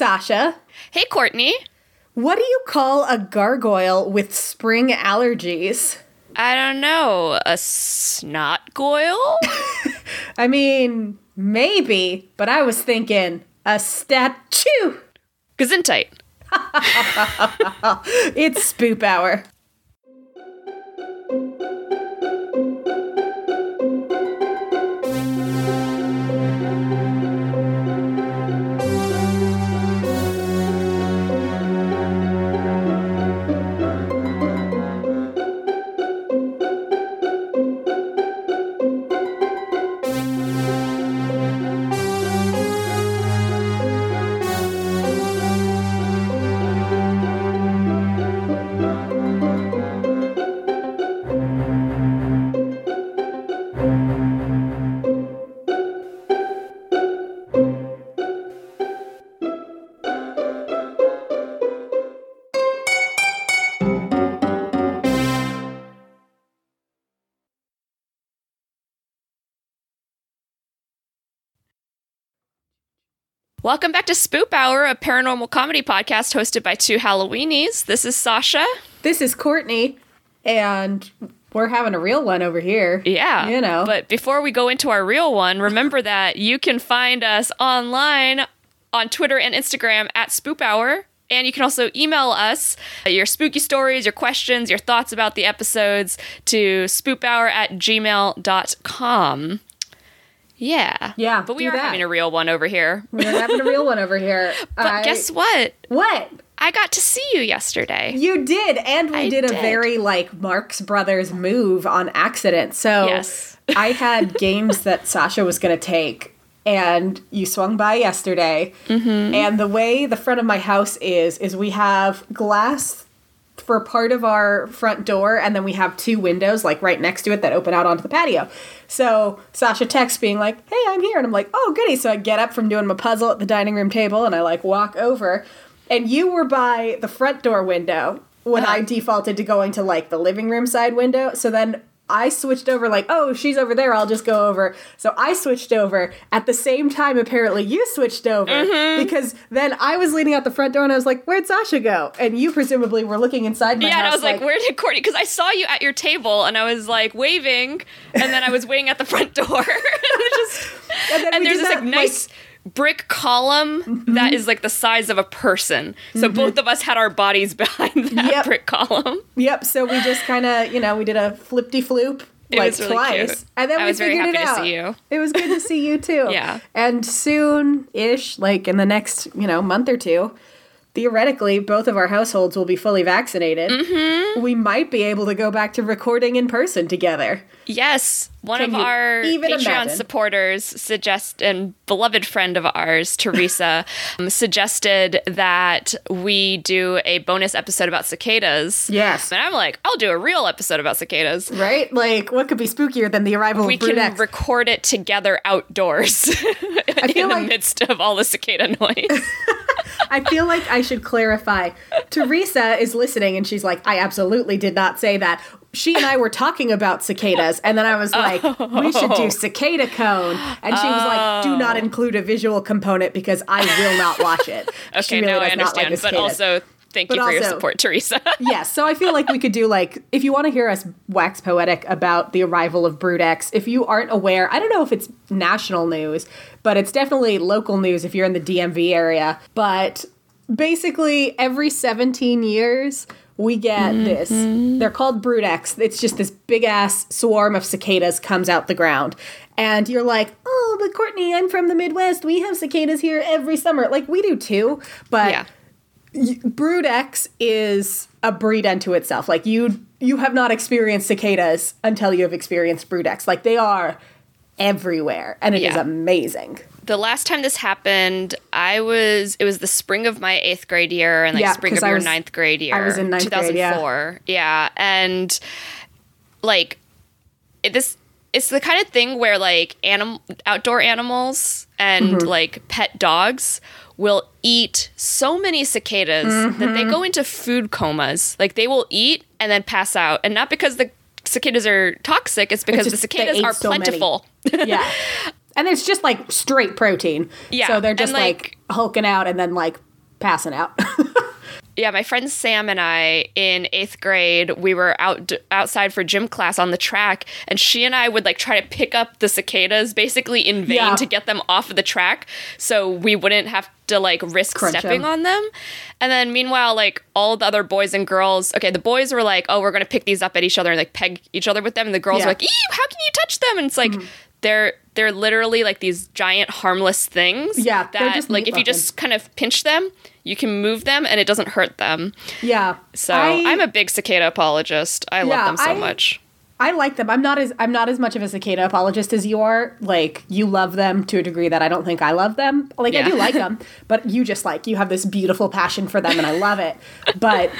Sasha. Hey, Courtney. What do you call a gargoyle with spring allergies? I don't know. A snot goyle? I mean, maybe, but I was thinking a statue. Gesundheit. It's spoop hour. Welcome back to Spoop Hour, a paranormal comedy podcast hosted by two Halloweenies. This is Sasha. This is Courtney, and we're having a real one over here. Yeah. You know. But before we go into our real one, remember that you can find us online on Twitter and Instagram at Spoop Hour. And you can also email us your spooky stories, your questions, your thoughts about the episodes to spoophour at gmail.com. Yeah. Yeah, But we are that. having a real one over here. We're having a real one over here. But guess what? what? I got to see you yesterday. You did, and we I did a did. very like Marx Brothers move on accident. So Yes. I had games that Sasha was going to take, and you swung by yesterday. Mm-hmm. And the way the front of my house is, is we have glass for part of our front door, and then we have two windows like right next to it that open out onto the patio. So Sasha texts being like, "Hey, I'm here," and I'm like, "Oh, goody!" So I get up from doing my puzzle at the dining room table, and I like walk over, and you were by the front door window when uh-huh. I defaulted to going to like the living room side window. So then. I switched over, like, oh, she's over there, I'll just go over. So I switched over. At the same time, apparently, you switched over Mm-hmm. because then I was leaning out the front door and I was like, where'd Sasha go? And you presumably were looking inside my Yeah, house. and I was like, where did Courtney? Because I saw you at your table, and I was like waving, and then I was waiting at the front door. and just, And then and there's this that, like nice brick column that mm-hmm. is like the size of a person. So mm-hmm. both of us had our bodies behind that Yep. brick column. Yep. So we just kind of, you know, we did a flipty floop like really twice, cute. and then I we was very figured happy it to out. see you. It was good to see you too. Yeah. And soon, ish, like in the next, you know, month or two. Theoretically, both of our households will be fully vaccinated. Mm-hmm. We might be able to go back to recording in person together. Yes, one Can of our Patreon imagine? supporters suggest and beloved friend of ours, Teresa, um, suggested that we do a bonus episode about cicadas. Yes. And I'm like, I'll do a real episode about cicadas. Right? Like, what could be spookier than the arrival We of can X? record it together outdoors in the like- midst of all the cicada noise. I feel like I should clarify. Teresa is listening and she's like, I absolutely did not say that. She and I were talking about cicadas, and then I was like, we should do oh. cicada cone. And she was like, do not oh. include a visual component because I will not watch it. okay, really now I like understand. the but also, thank But you for your support, Teresa. yes, so I feel like we could do like if you want to hear us wax poetic about the arrival of Brood X, if you aren't aware, I don't know if it's national news, but it's definitely local news if you're in the DMV area. But basically every 17 years we get mm-hmm. this. They're called Brood X. It's just this big ass swarm of cicadas comes out the ground. And you're like, oh, but Courtney, I'm from the Midwest. We have cicadas here every summer. Like, we do too. But yeah. Brood X is a breed unto itself. Like you you have not experienced cicadas until you have experienced Brood X. Like they are everywhere and it is Yeah. amazing. the last time this happened, I was it was the spring of my eighth grade year and like Yeah, spring of I your was- ninth grade year. I was in ninth grade, yeah. 2004. Yeah. And like it, this it's the kind of thing where like animal outdoor animals and Mm-hmm. like pet dogs will eat so many cicadas that Mm-hmm. they go into food comas. Like they will eat and then pass out. And not because the cicadas are toxic, it's because the just they cicadas are so plentiful. Yeah. and it's just like straight protein. Yeah, So they're just like, like- hulking out and then like passing out. Yeah, my friend Sam and I in eighth grade, we were out outside for gym class on the track, and she and I would like try to pick up the cicadas basically in vain Yeah. to get them off of the track, so we wouldn't have to like risk Crunch stepping 'em. on them. And then meanwhile, like all the other boys and girls, okay, the boys were like, "Oh, we're gonna pick these up at each other and like peg each other with them," and the girls Yeah. were like, "Ew, how can you touch them?" And it's like. Mm-hmm. They're they're literally like these giant harmless things. Yeah, that like if you just kind of pinch them, you can move them and it doesn't hurt them. yeah. So I- am a big cicada apologist. I Yeah, love them so I- much. I like them. I'm not as I'm not as much of a cicada apologist as you are. Like you love them to a degree that I don't think I love them. Like I do like them, but you just like you have this beautiful passion for them and I love it. But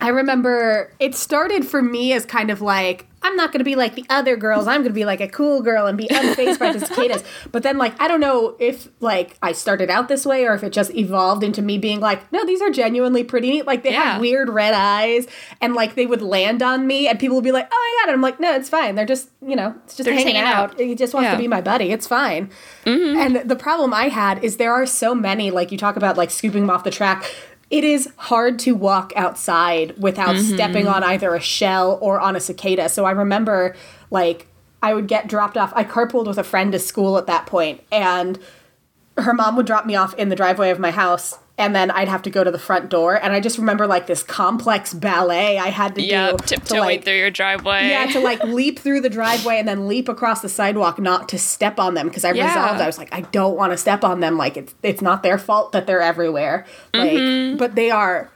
I remember it started for me as kind of like I'm not going to be like the other girls. I'm going to be like a cool girl and be unfazed by the cicadas. But then like I don't know if like I started out this way or if it just evolved into me being like, no, these are genuinely pretty neat. Like they Yeah. have weird red eyes and like they would land on me and people would be like, oh my god. And I'm like, no, it's fine. They're just you know, it's just They're hanging, hanging out. out. He just wants Yeah. to be my buddy. It's fine. Mm-hmm. And the problem I had is there are so many, like you talk about like scooping them off the track. It is hard to walk outside without mm-hmm. stepping on either a shell or on a cicada. So I remember like I would get dropped off. I carpooled with a friend to school at that point, and her mom would drop me off in the driveway of my house and then I'd have to go to the front door and I just remember like this complex ballet I had to Yeah, do to tiptoeing like through your driveway. yeah, to like leap through the driveway and then leap across the sidewalk, not to step on them because I Yeah. resolved. I was like, I don't want to step on them. Like it's it's not their fault that they're everywhere. Like, Mm-hmm. but they are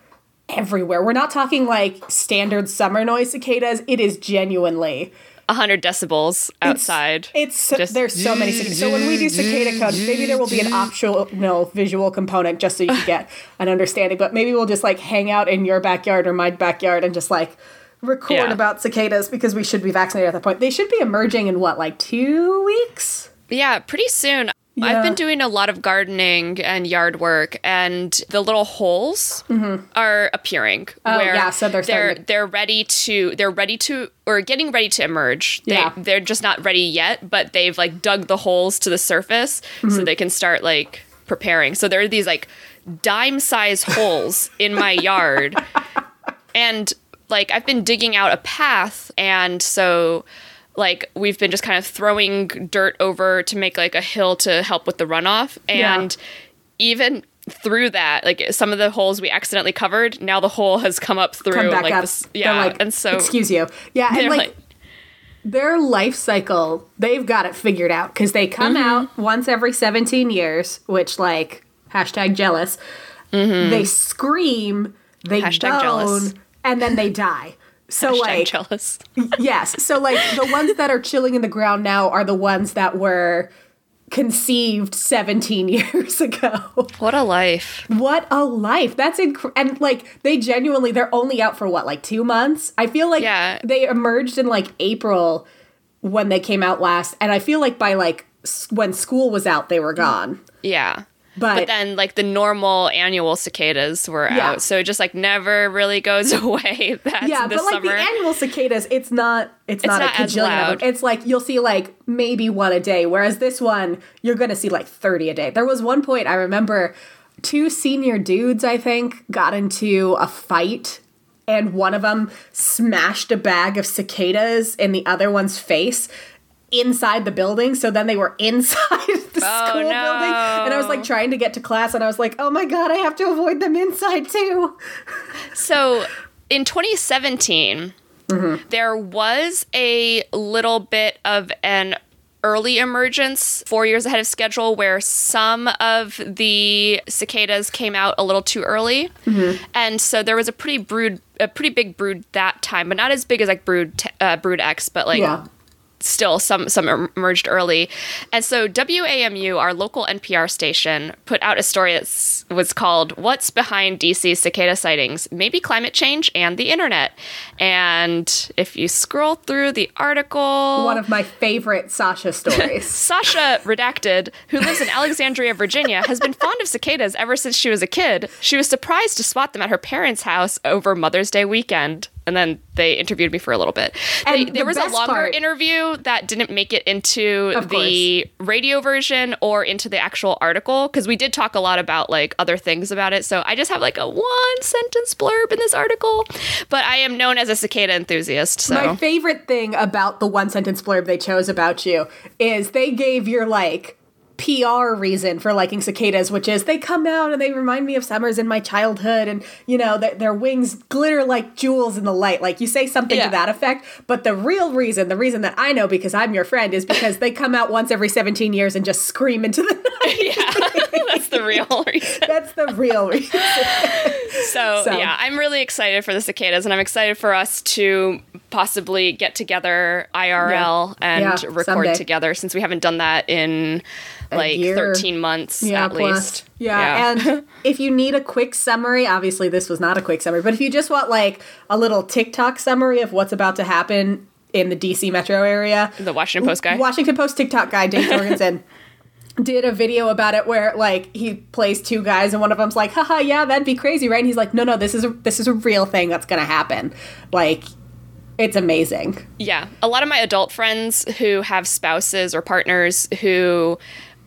everywhere. We're not talking like standard summer noise cicadas. It is genuinely 100 decibels outside. It's so, Just- there's so many cicadas. So when we do cicada codes, maybe there will be an optional no visual component just so you can get an understanding. But maybe we'll just like hang out in your backyard or my backyard and just like record Yeah. about cicadas because we should be vaccinated at that point. They should be emerging in what like two weeks. yeah, pretty soon. Yeah. I've been doing a lot of gardening and yard work, and the little holes are appearing. Mm-hmm. Oh, yeah, so they're they're to- they're ready to they're ready to or getting ready to emerge. They Yeah. they're just not ready yet, but they've like dug the holes to the surface Mm-hmm. so they can start like preparing. So there are these like dime size holes in my yard, and like I've been digging out a path, and so like we've been just kind of throwing dirt over to make like a hill to help with the runoff, Yeah. and even through that, like some of the holes we accidentally covered, now the hole has come up through Come back like up. this, yeah, like, and so excuse you. Yeah, and like, like, their life cycle, they've got it figured out because they come Mm-hmm. out once every 17 years, which, like, hashtag jealous. They scream, they Mm-hmm. Hashtag bone, jealous. and then they die. So, hashtag like, jealous. yes. So, like, the ones that are chilling in the ground now are the ones that were conceived 17 years ago. What a life. What a life. That's inc- and like they genuinely they're only out for what like 2 months. I feel like Yeah. they emerged in like April when they came out last and I feel like by like s- when school was out they were gone. Yeah. But, But then, like the normal annual cicadas were Yeah. out, so it just like never really goes away. That's yeah, but like summer. the annual cicadas, it's not it's, not, not a cajillion of them. It's like you'll see like maybe one a day, whereas this one you're gonna see like thirty a day. There was one point I remember two senior dudes I think got into a fight. And one of them smashed a bag of cicadas in the other one's face inside the building. So then they were inside the Oh, school building. And I was like trying to get to class, and I was like, oh my God, I have to avoid them inside too. So in 2017, Mm-hmm. there was a little bit of an early emergence four years ahead of schedule where some of the cicadas came out a little too early Mm-hmm. and so there was a pretty brood a pretty big brood that time but not as big as like brood t- uh, brood x but like Yeah. Still some some er, emerged early and so wamu our local npr station put out a story that was called what's behind dc cicada sightings maybe climate change and the internet and if you scroll through the article One of my favorite Sasha stories. Sasha, redacted, who lives in Alexandria, Virginia, has been fond of cicadas ever since she was a kid. She was surprised to spot them at her parents' house over Mother's Day weekend. And then they interviewed me for a little bit. They- the there was a longer part- interview that didn't make it into the radio version or into the actual article because we did talk a lot about like other things about it. So I just have like a one sentence blurb in this article, but I am known as a cicada enthusiast. So My favorite thing about the one sentence blurb they chose about you is they gave your like PR reason for liking cicadas, which is they come out and they remind me of summers in my childhood, and you know th- their wings glitter like jewels in the light. Like you say something Yeah. to that effect, but the real reason, the reason that I know because I'm your friend, is because they come out once every 17 years and just scream into the night. yeah, that's the real reason. That's the real reason. So, So- yeah, I'm really excited for the cicadas, and I'm excited for us to possibly get together IRL and Yeah, record someday. together since we haven't done that in like year. 13 months at plus. least. Yeah. and if you need a quick summary, obviously this was not a quick summary, but if you just want like a little TikTok summary of what's about to happen in the DC metro area, the Washington Post guy. Washington Post TikTok guy, Dave Jorgensen. Did a video about it where like he plays two guys and one of them's like, haha, yeah, that'd be crazy, right? And he's like, no, no, this is a this is a real thing that's gonna happen. Like, it's amazing. Yeah. A lot of my adult friends who have spouses or partners who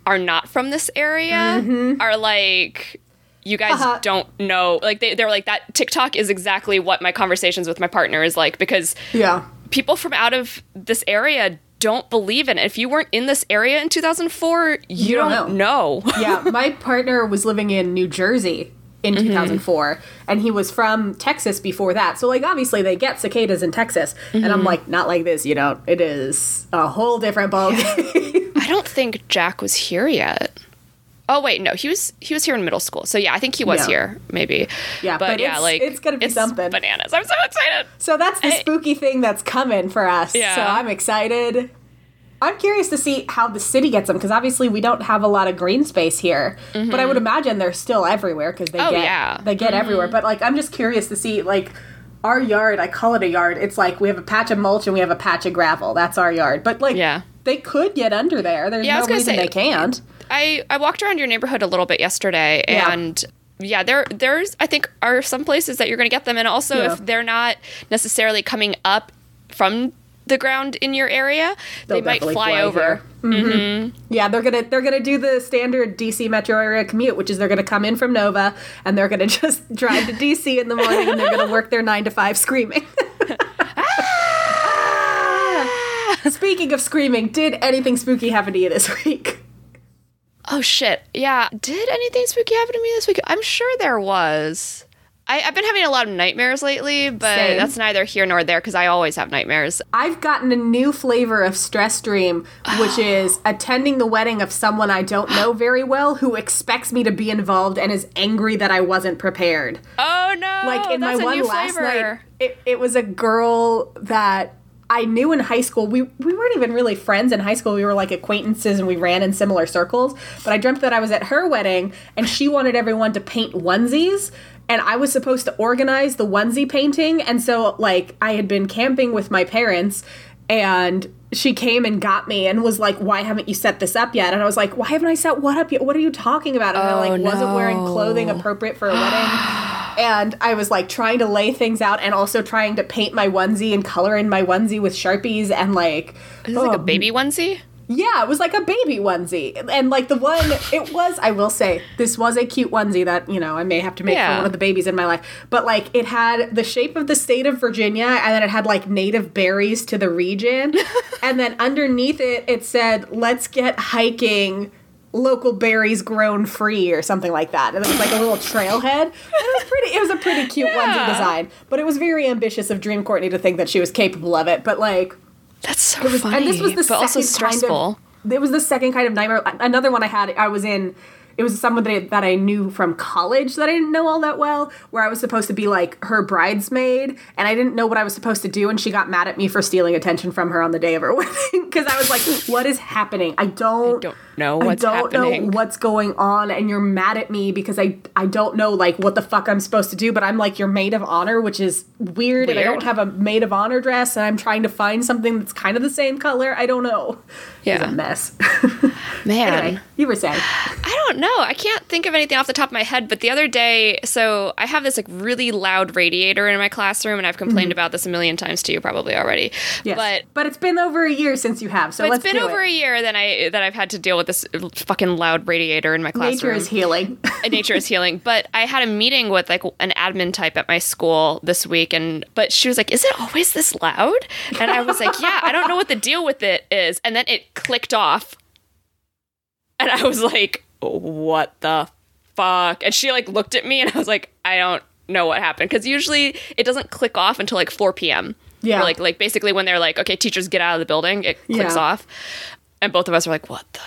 are not from this area mm-hmm. are like, you guys Haha. don't know. Like, they, they're like, that TikTok is exactly what my conversations with my partner is like because Yeah. people from out of this area don't believe in it. If you weren't in this area in 2004, you, don't don't, know. yeah, my partner was living in New Jersey in mm-hmm. 2004 and he was from Texas before that. So like obviously they get cicadas in Texas and I'm mm-hmm. like not like this, you know. It is a whole different ballgame. I don't think Jack was here yet. Oh wait, no, he was he was here in middle school. So yeah, I think he was Yeah. here, maybe. Yeah, but, but yeah, it's- like it's gonna be something. Bananas! I'm so excited. so that's the I- spooky thing that's coming for us. Yeah. So I'm excited. I'm curious to see how the city gets them because obviously we don't have a lot of green space here, but I would imagine they're still everywhere because they Mm-hmm. Oh, get yeah. they get everywhere. But like I'm just curious to see like our yard. I call it a yard. It's like we have a patch of mulch and we have a patch of gravel. That's our yard. But like Yeah. they could get under there. There's Yeah, I no reason say- they can't. I I walked around your neighborhood a little bit yesterday, Yeah. and yeah, there there's I think are some places that you're going to get them, and also Yeah. if they're not necessarily coming up from the ground in your area, They'll they might fly, fly over. here. Mm-hmm. Mm-hmm. Yeah, they're gonna they're gonna do the standard DC metro area commute, which is they're gonna come in from Nova and they're gonna just drive to DC in the morning and they're gonna work their nine to five screaming. Speaking of screaming, did anything spooky happen to you this week? Oh shit! Yeah, did anything spooky happen to me this week? I'm sure there was. I, I've been having a lot of nightmares lately, but Same. that's neither here nor there because I always have nightmares. I've gotten a new flavor of stress dream, which is attending the wedding of someone I don't know very well who expects me to be involved and is angry that I wasn't prepared. Oh no! like in my one last flavor. night it, it was a girl that i knew in high school we, we weren't even really friends in high school we were like acquaintances and we ran in similar circles but i dreamt that i was at her wedding and she wanted everyone to paint onesies and i was supposed to organize the onesie painting and so like i had been camping with my parents and she came and got me and was like, "Why haven't you set this up yet?" And I was like, "Why haven't I set what up yet? What are you talking about?" And I like Oh, wasn't wearing clothing appropriate for a wedding and I was like trying to lay things out and also trying to paint my onesie and color in my onesie with sharpies and like Is this like a oh, baby onesie? Yeah, it was like a baby onesie. And like the one it was I will say this was a cute onesie that, you know, I may have to make Yeah. for one of the babies in my life. But like it had the shape of the state of Virginia and then it had like native berries to the region. and then underneath it it said let's get hiking local berries grown free or something like that. And it was like a little trailhead. It was pretty it was a pretty cute onesie design. But it was very ambitious of Dream Courtney to think that she was capable of it. But like That's so was, funny, and this was the but also stressful. Kind of, it was the second kind of nightmare. Another one I had, I was in. It was someone that I, that I knew from college that I didn't know all that well, where I was supposed to be like her bridesmaid, and I didn't know what I was supposed to do, and she got mad at me for stealing attention from her on the day of her wedding because I was like, "What is happening? I don't, don't- know what's I don't happening. know what's going on and you're mad at me because I I don't know like what the fuck I'm supposed to do but I'm like your maid of honor which is weird, and I don't have a maid of honor dress and I'm trying to find something that's kind of the same color I don't know it's Yeah. a mess Man. anyway you were saying I don't know. I can't think of anything off the top of my head, but the other day, so I have this like really loud radiator in my classroom, and I've complained about this a million times to you probably already. Mm-hmm. yes But but it's been over a year since you have so it's been over it. a year that I that I've had to deal with this fucking loud radiator in my classroom. nature is healing nature is healing. But I had a meeting with like an admin type at my school this week, and but she was like, "Is it always this loud?" And I was like, "Yeah, I don't know what the deal with it is." And then it clicked off, and I was like, "What the fuck?" And she like looked at me, and I was like, "I don't know what happened," because usually it doesn't click off until like 4 p.m. Yeah. Or, like like basically when they're like, "Okay, teachers get out of the building," it clicks Yeah. off, and both of us are like, "What the."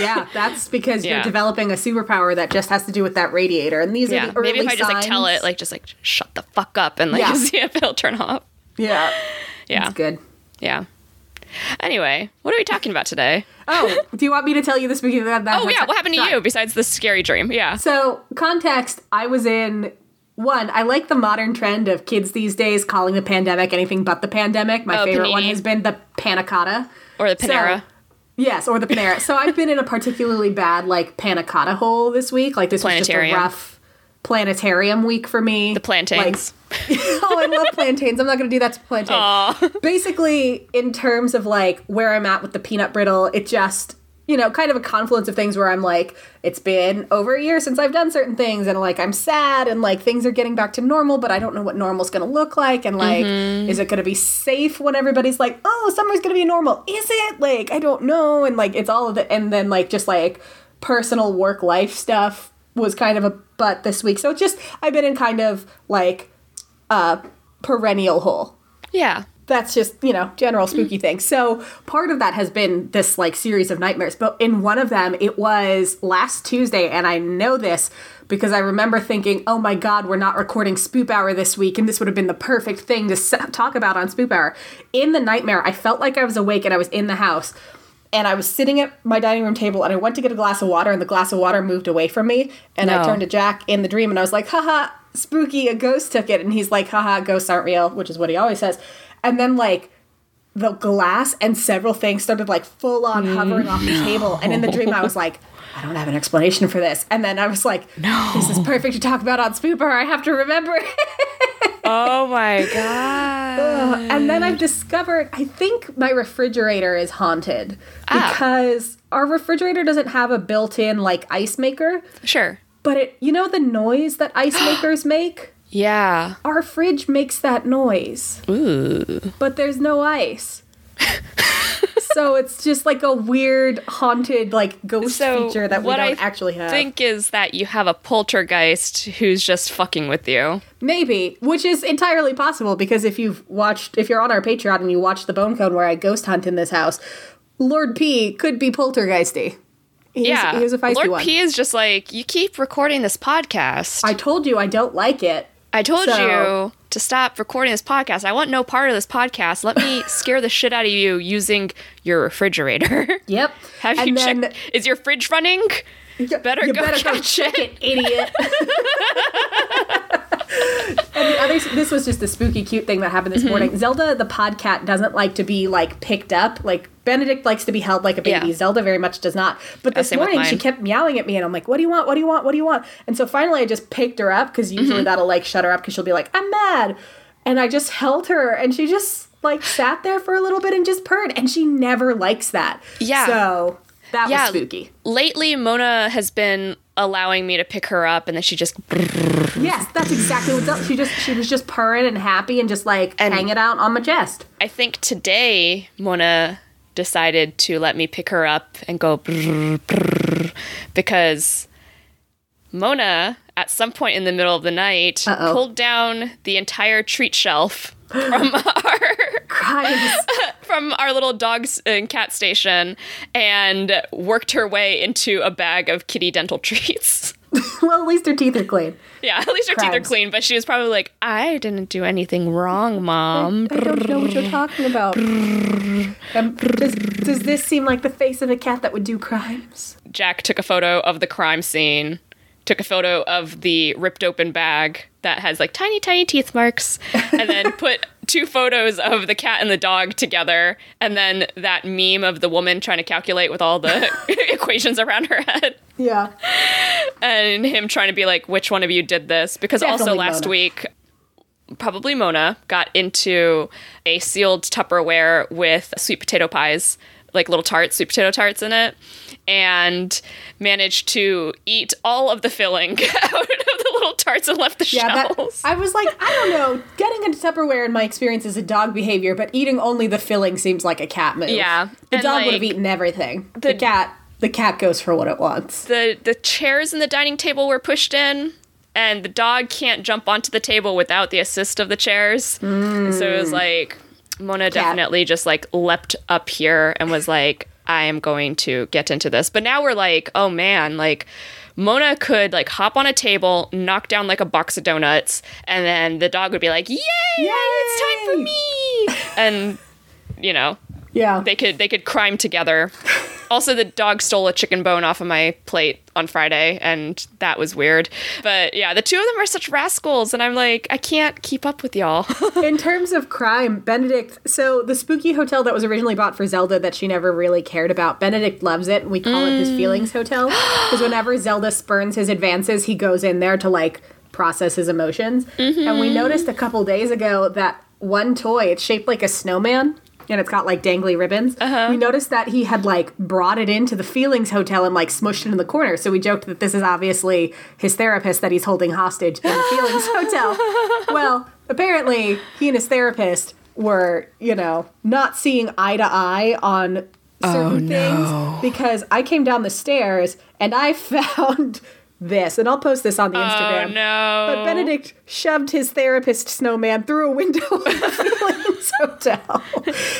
yeah that's because Yeah. you're developing a superpower that just has to do with that radiator and these are the early maybe if I just like tell it, like just like shut the fuck up and like Yeah. see if it'll turn off. yeah Yeah, it's good yeah. Anyway, what are we talking about today? oh do you want me to tell you this because that, that Oh yeah, what happened to you besides this scary dream? Yeah. So, context I was in one, I like the modern trend of kids these days calling the pandemic anything but the pandemic. My Oh, favorite one has been the panna cotta. Or the So- Panera. yes, or the Panera. so, I've been in a particularly bad, like, panna cotta hole this week. Like, this was just a rough planetarium week for me. the plantains. oh, I love plantains. I'm not going to do that to plantains. Aw. Basically, in terms of like where I'm at with the peanut brittle, it just, you know, kind of a confluence of things where I'm like, it's been over a year since I've done certain things, and like I'm sad, and like things are getting back to normal, but I don't know what normal's going to look like, and like, mm-hmm. is it going to be safe when everybody's like, oh, summer's going to be normal? Is it? Like, I don't know, and like, it's all of it, and then like just like personal work life stuff was kind of a butt this week. So just I've been in kind of like a perennial hole. yeah. That's just, you know, general mm. spooky thing. So part of that has been this like series of nightmares. But in one of them, it was last Tuesday, and I know this because I remember thinking, oh my God, we're not recording Spoop Hour this week, and this would have been the perfect thing to s- talk about on Spoop Hour. In the nightmare, I felt like I was awake and I was in the house. And I was sitting at my dining room table and I went to get a glass of water and the glass of water moved away from me. And I turned to Jack in the dream and I was like, haha, spooky, a ghost took it. And he's like, haha, ghosts aren't real, which is what he always says. And then, like, the glass and several things started like full on mm. hovering off the table. And in the dream, I was like, I don't have an explanation for this. And then I was like, no. this is perfect to talk about on Spoop Hour. I have to remember Oh my god. and then I've discovered I think my refrigerator is haunted Ah. because our refrigerator doesn't have a built-in like ice maker, Sure. but it you know the noise that ice makers make? Yeah. Our fridge makes that noise, Ooh. but there's no ice. so it's just like a weird haunted like ghost So feature that we don't I actually have. think is that you have a poltergeist who's just fucking with you. Maybe, which is entirely possible because if you've watched, if you're on our Patreon and you watch the Bone Cone where I ghost hunt in this house, Lord P could be poltergeisty. He's, yeah. he was a feisty Lord one. P is just like, you keep recording this podcast. I told you I don't like it. I told So- you to stop recording this podcast. I want no part of this podcast. Let me scare the shit out of you using your refrigerator. Yep. Have and you then, checked? Is your fridge running? You better you go better go catch check it, idiot. and the other, this was just a spooky, cute thing that happened this Mm-hmm. morning. Zelda, the podcat, doesn't like to be like picked up. Like Benedict likes to be held like a baby. Yeah. Zelda very much does not. But this morning, she kept meowing at me, and I'm like, "What do you want? What do you want? What do you want?" And so finally, I just picked her up because usually Mm-hmm. that'll like shut her up because she'll be like, "I'm mad," and I just held her, and she just like sat there for a little bit and just purred, and she never likes that. Yeah. So that Yeah. was spooky. Lately, Mona has been allowing me to pick her up, and then she just Yes, that's exactly what's up. She just she was just purring and happy and just like And- hanging out on my chest. I think today Mona decided to let me pick her up and go because Mona, at some point in the middle of the night, Uh-oh. pulled down the entire treat shelf from our Christ. from our little dogs and cat station and worked her way into a bag of kitty dental treats. well, at least her teeth are clean. Yeah, at least her teeth are clean, but she was probably like, I didn't do anything wrong, mom. I don't know what you're talking about. Um, does, does this seem like the face of a cat that would do crimes? Jack took a photo of the crime scene, took a photo of the ripped open bag that has like tiny, tiny teeth marks, and then put two photos of the cat and the dog together, and then that meme of the woman trying to calculate with all the equations around her head. Yeah. and him trying to be like, which one of you did this? Because also last Mona. week, probably Mona got into a sealed Tupperware with sweet potato pies, like little tarts, sweet potato tarts in it, and managed to eat all of the filling out of the little tarts and left the Yeah, that, shells. I was like, I don't know. Getting into Tupperware in my experience is a dog behavior, but eating only the filling seems like a cat move. Yeah, The dog would have eaten everything. The, the- cat the cat goes for what it wants. the the chairs in the dining table were pushed in and the dog can't jump onto the table without the assist of the chairs and so it was mm. like mona definitely just like leapt up here and was like i am going to get into this but now we're like oh man like Mona could like hop on a table, knock down like a box of donuts, and then the dog would be like, "Yay! It's time for me!" And you know, Yeah. they could they could crime together. Also, the dog stole a chicken bone off of my plate on Friday, and that was weird. But yeah, the two of them are such rascals, and I'm like, I can't keep up with y'all. In terms of crime, Benedict, so the spooky hotel that was originally bought for Zelda that she never really cared about, Benedict loves it, and we call it his mm. feelings hotel. Because whenever Zelda spurns his advances, he goes in there to like process his emotions. And we mm-hmm. noticed a couple days ago that one toy, it's shaped like a snowman. And it's got like dangly ribbons. Uh-huh. We noticed that he had like brought it into the Feelings Hotel and like smushed it in the corner. So we joked that this is obviously his therapist that he's holding hostage in the Feelings Hotel. Well, apparently he and his therapist were, you know, not seeing eye to eye on oh, certain things because I came down the stairs and I found this, and I'll post this on the Instagram. oh Instagram. no! But Benedict shoved his therapist snowman through a window of the Feelings Hotel.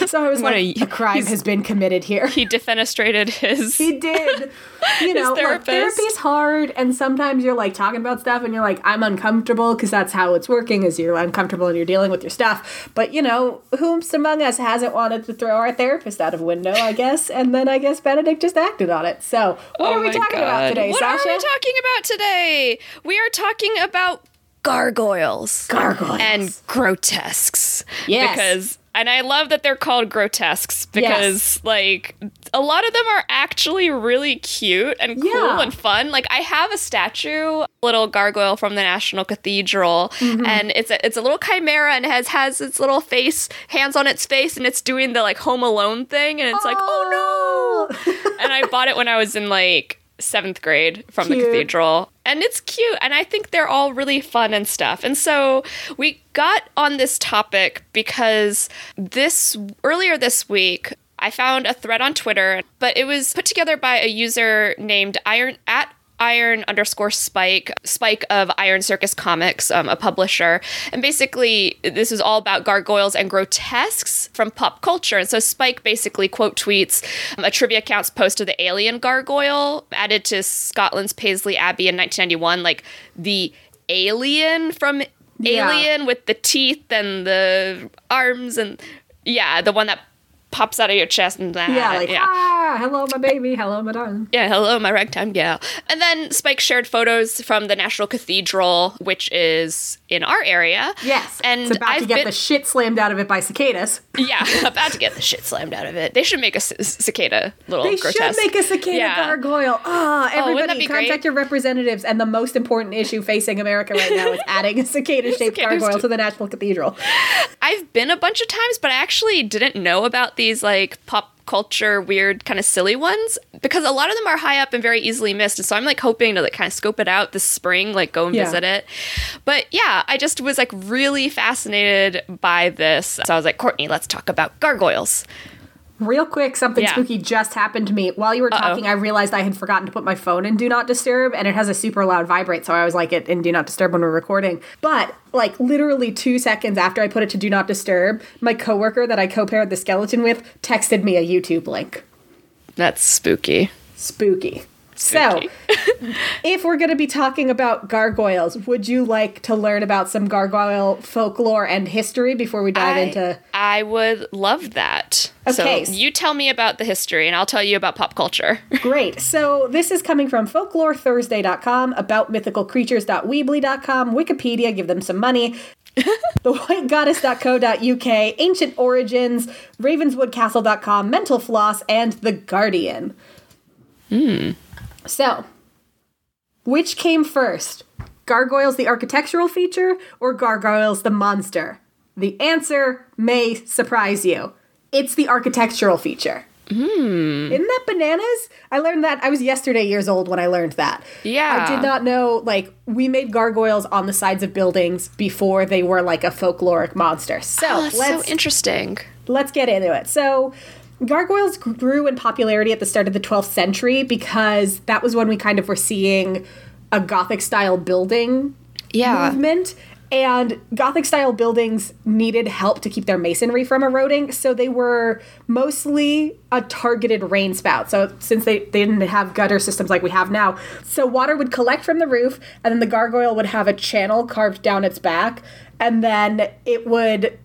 So I was What like, a- a crime has been committed here. he defenestrated his. He did. You know, like, therapist. therapy's hard, and sometimes you're like talking about stuff, and you're like, I'm uncomfortable because that's how it's working. Is you're uncomfortable and you're dealing with your stuff. But you know, whomst among us hasn't wanted to throw our therapist out of a window? I guess, and then I guess Benedict just acted on it. So what Oh are we talking about God. today, what Sasha? are we talking about today? We are talking about gargoyles. Gargoyles. and grotesques. Yes. Because and I love that they're called grotesques because like a lot of them are actually really cute and cool Yeah. and fun. Like I have a statue, little gargoyle from the National Cathedral, Mm-hmm. and it's a it's a little chimera and has has its little face, hands on its face, and it's doing the like Home Alone thing, and it's like, oh no! and I bought it when I was in like seventh grade from the cathedral. And it's cute. And I think they're all really fun and stuff. And so we got on this topic because this earlier this week, I found a thread on Twitter, but it was put together by a user named Iron at Iron underscore Spike, Spike of Iron Circus Comics, um, a publisher. And basically, this is all about gargoyles and grotesques from pop culture. And so Spike basically quote tweets um, a trivia accounts post of the alien gargoyle added to Scotland's Paisley Abbey in 1991, like the alien from Yeah. Alien with the teeth and the arms and yeah, the one that pops out of your chest and that. yeah, like yeah. ah, hello, my baby, hello, my darling. Yeah, hello, my ragtime gal. And then Spike shared photos from the National Cathedral, which is in our area. Yes, and it's about I've to get been, the shit slammed out of it by cicadas. yeah, about to get the shit slammed out of it. They should make a c- cicada little They grotesque. should make a cicada Yeah. gargoyle. Ah, wouldn't everybody, be contact great? your representatives. And the most important issue facing America right now is adding a cicada-shaped Cicadas gargoyle to- to the National Cathedral. I've been a bunch of times, but I actually didn't know about these like pop culture weird kind of silly ones because a lot of them are high up and very easily missed and so i'm like hoping to like kind of scope it out this spring like go and Yeah. visit it. But yeah i just was like really fascinated by this. So i was like courtney let's talk about gargoyles Real quick, something Yeah. spooky just happened to me. While you were talking, I realized I had forgotten to put my phone in Do Not Disturb, and it has a super loud vibrate, so I always like it in Do Not Disturb when we're recording. But, like, literally two seconds after I put it to Do Not Disturb, my coworker that I co paired the skeleton with texted me a YouTube link. that's spooky Spooky. So, if we're going to be talking about gargoyles, would you like to learn about some gargoyle folklore and history before we dive I, into? I would love that. Okay. So you tell me about the history and I'll tell you about pop culture. Great. So this is coming from folklorethursday.com, aboutmythicalcreatures.weebly.com, Wikipedia, give them some money. thewhitegoddess.co.uk, ancient origins, ravenswoodcastle.com, mental floss, and the Guardian. Hmm. So, which came first? Gargoyles the architectural feature or gargoyles the monster? The answer may surprise you. It's the architectural feature. Hmm. Isn't that bananas? I learned that. I was yesterday years old when I learned that. Yeah. I did not know, like, we made gargoyles on the sides of buildings before they were like a folkloric monster. So Oh, that's let's so interesting. let's get into it. So, gargoyles grew in popularity at the start of the 12th century because that was when we kind of were seeing a Gothic style building Yeah. movement. And Gothic style buildings needed help to keep their masonry from eroding, so they were mostly a targeted rain spout. So, since they, they didn't have gutter systems like we have now, so water would collect from the roof, and then the gargoyle would have a channel carved down its back, and then it would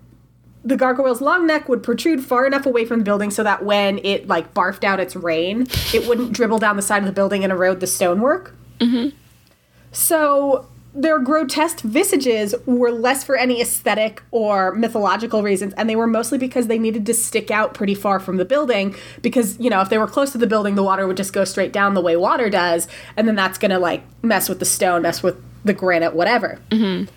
the gargoyle's long neck would protrude far enough away from the building so that when it like barfed out its rain, it wouldn't dribble down the side of the building and erode the stonework. Mm-hmm. So their grotesque visages were less for any aesthetic or mythological reasons, and they were mostly because they needed to stick out pretty far from the building. Because, you know, if they were close to the building, the water would just go straight down the way water does, and then that's gonna like mess with the stone, mess with the granite, whatever. Mm-hmm.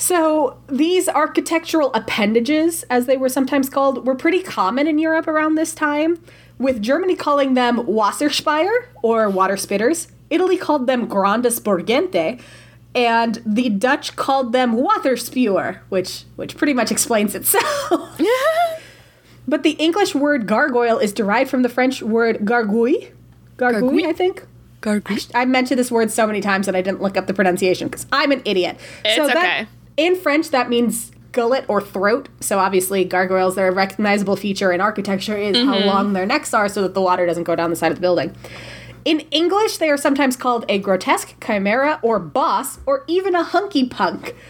So, these architectural appendages, as they were sometimes called, were pretty common in Europe around this time, with Germany calling them Wasserspeier, or water spitters. Italy called them Grandes Borgente, and the Dutch called them Waterspewer, which which pretty much explains itself. but the English word gargoyle is derived from the French word gargouille. Gargouille, Gargouille? I think. I mentioned this word so many times that I didn't look up the pronunciation because I'm an idiot. It's that, okay. In French, that means gullet or throat. So obviously, gargoyles, their recognizable feature in architecture is how mm-hmm. long their necks are so that the water doesn't go down the side of the building. In English, they are sometimes called a grotesque, chimera, or boss, or even a hunky punk.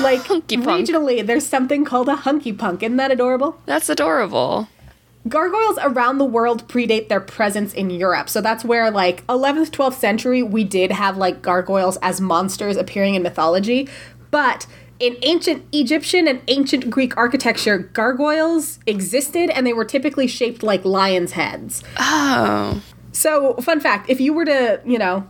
Like Hunky punk. regionally, there's something called a hunky punk. Isn't that adorable? That's adorable. Gargoyles around the world predate their presence in Europe. So that's where, like, 11th, 12th century, we did have, like, gargoyles as monsters appearing in mythology. But in ancient Egyptian and ancient Greek architecture, gargoyles existed and they were typically shaped like lions' heads. Oh. So, fun fact if you were to, you know,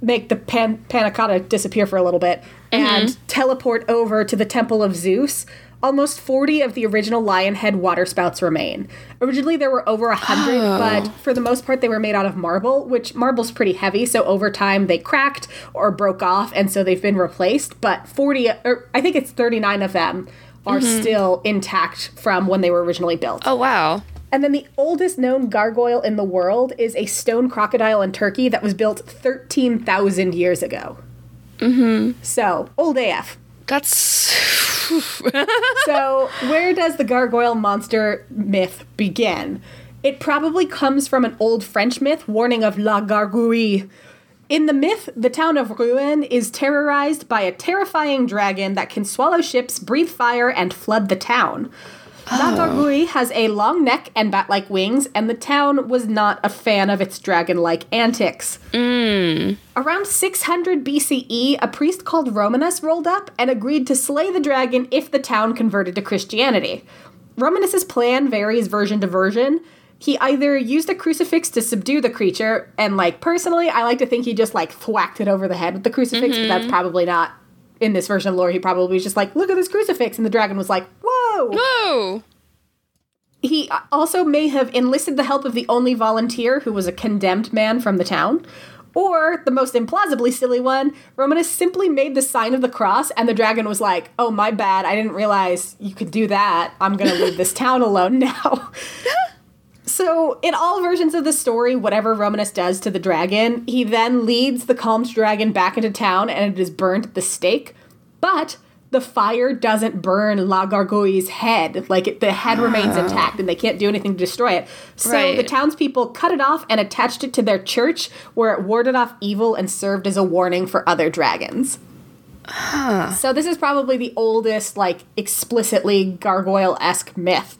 make the pan- panna disappear for a little bit mm-hmm. and teleport over to the Temple of Zeus, almost 40 of the original lion head water spouts remain. Originally, there were over 100, but for the most part, they were made out of marble, which marble's pretty heavy, so over time they cracked or broke off, and so they've been replaced. But 40, or I think it's 39 of them, are still intact from when they were originally built. Oh, wow. And then the oldest known gargoyle in the world is a stone crocodile in Turkey that was built 13,000 years ago. Mm-hmm. So, old AF. That's. So, where does the gargoyle monster myth begin? It probably comes from an old French myth warning of la gargouille. In the myth, the town of Rouen is terrorized by a terrifying dragon that can swallow ships, breathe fire, and flood the town. Gargouille has a long neck and bat like wings, and the town was not a fan of its dragon like antics. Hmm. Around 600 BCE, a priest called Romanus rolled up and agreed to slay the dragon if the town converted to Christianity. Romanus's plan varies version to version. He either used a crucifix to subdue the creature, and like personally, I like to think he just like thwacked it over the head with the crucifix, but that's mm-hmm. probably not in this version of lore. He probably was just like, "Look at this crucifix," and the dragon was like, "Whoa!" Whoa. He also may have enlisted the help of the only volunteer who was a condemned man from the town. Or, the most implausibly silly one, Romanus simply made the sign of the cross, and the dragon was like, Oh, my bad, I didn't realize you could do that. I'm gonna leave this town alone now. So, in all versions of the story, whatever Romanus does to the dragon, he then leads the calmed dragon back into town and it is burned at the stake. But the fire doesn't burn La Gargouille's head. Like it, the head remains ah. intact and they can't do anything to destroy it. So the townspeople cut it off and attached it to their church where it warded off evil and served as a warning for other dragons. So this is probably the oldest, like explicitly gargoyle-esque myth.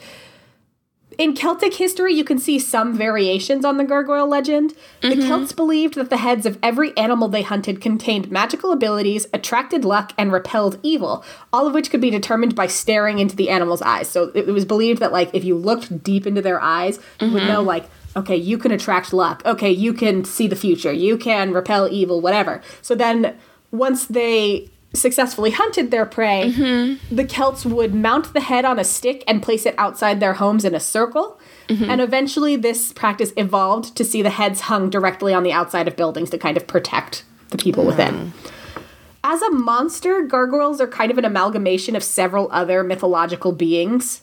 In Celtic history, you can see some variations on the gargoyle legend. The mm-hmm. Celts believed that the heads of every animal they hunted contained magical abilities, attracted luck, and repelled evil, all of which could be determined by staring into the animal's eyes. So it was believed that, like, if you looked deep into their eyes, you would mm-hmm. know, like, okay, you can attract luck. Okay, you can see the future. You can repel evil, whatever. So then, once they successfully hunted their prey, mm-hmm. the Celts would mount the head on a stick and place it outside their homes in a circle. Mm-hmm. And eventually, this practice evolved to see the heads hung directly on the outside of buildings to kind of protect the people within. As a monster, gargoyles are kind of an amalgamation of several other mythological beings.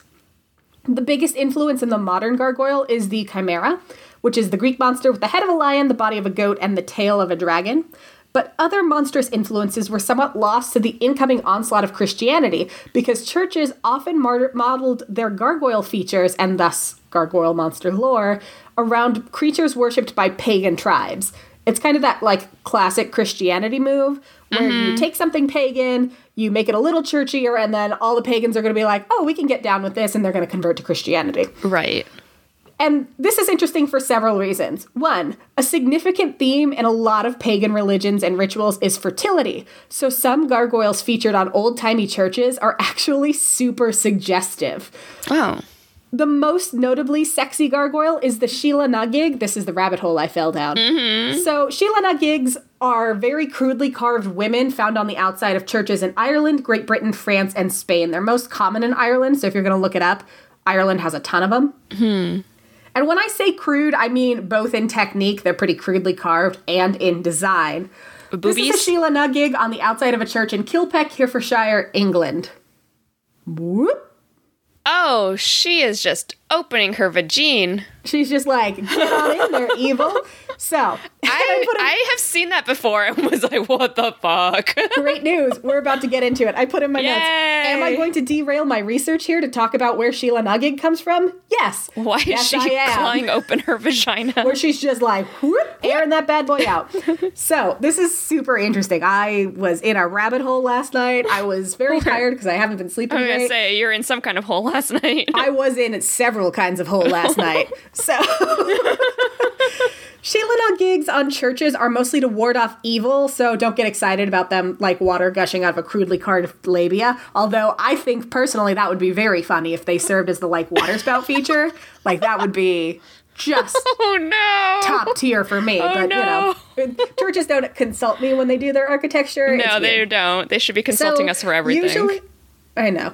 The biggest influence in the modern gargoyle is the chimera, which is the Greek monster with the head of a lion, the body of a goat, and the tail of a dragon. But other monstrous influences were somewhat lost to the incoming onslaught of Christianity because churches often mar- modeled their gargoyle features and thus gargoyle monster lore around creatures worshipped by pagan tribes. It's kind of that like classic Christianity move where you mm-hmm. take something pagan, you make it a little churchier, and then all the pagans are going to be like, oh, we can get down with this, and they're going to convert to Christianity. Right. And this is interesting for several reasons. One, a significant theme in a lot of pagan religions and rituals is fertility. So some gargoyles featured on old timey churches are actually super suggestive. Oh. The most notably sexy gargoyle is the Sheila Nagig. This is the rabbit hole I fell down. Mm-hmm. So, Sheila Nagigs are very crudely carved women found on the outside of churches in Ireland, Great Britain, France, and Spain. They're most common in Ireland, so if you're going to look it up, Ireland has a ton of them. Hmm. And when I say crude, I mean both in technique, they're pretty crudely carved, and in design. This is a Sheila Nugig on the outside of a church in Kilpeck, Herefordshire, England. Whoop. Oh, she is just opening her vagine. She's just like, get on in there, evil. So, I, put a- I have seen that before and was like, what the fuck? great news. We're about to get into it. I put in my notes. Am I going to derail my research here to talk about where Sheila Nugig comes from? Yes. Why is yes, she clawing open her vagina? where she's just like whoop, airing that bad boy out. so this is super interesting. I was in a rabbit hole last night. I was very tired because I haven't been sleeping I was gonna say you're in some kind of hole last night. I was in several kinds of hole last night. So Sheila gigs on churches are mostly to ward off evil, so don't get excited about them like water gushing out of a crudely carved labia. Although I think personally that would be very funny if they served as the like water spout feature. Like that would be just oh no! top tier for me. Oh, but no. you know, churches don't consult me when they do their architecture. No, they don't. They should be consulting So, us for everything. Usually, I know.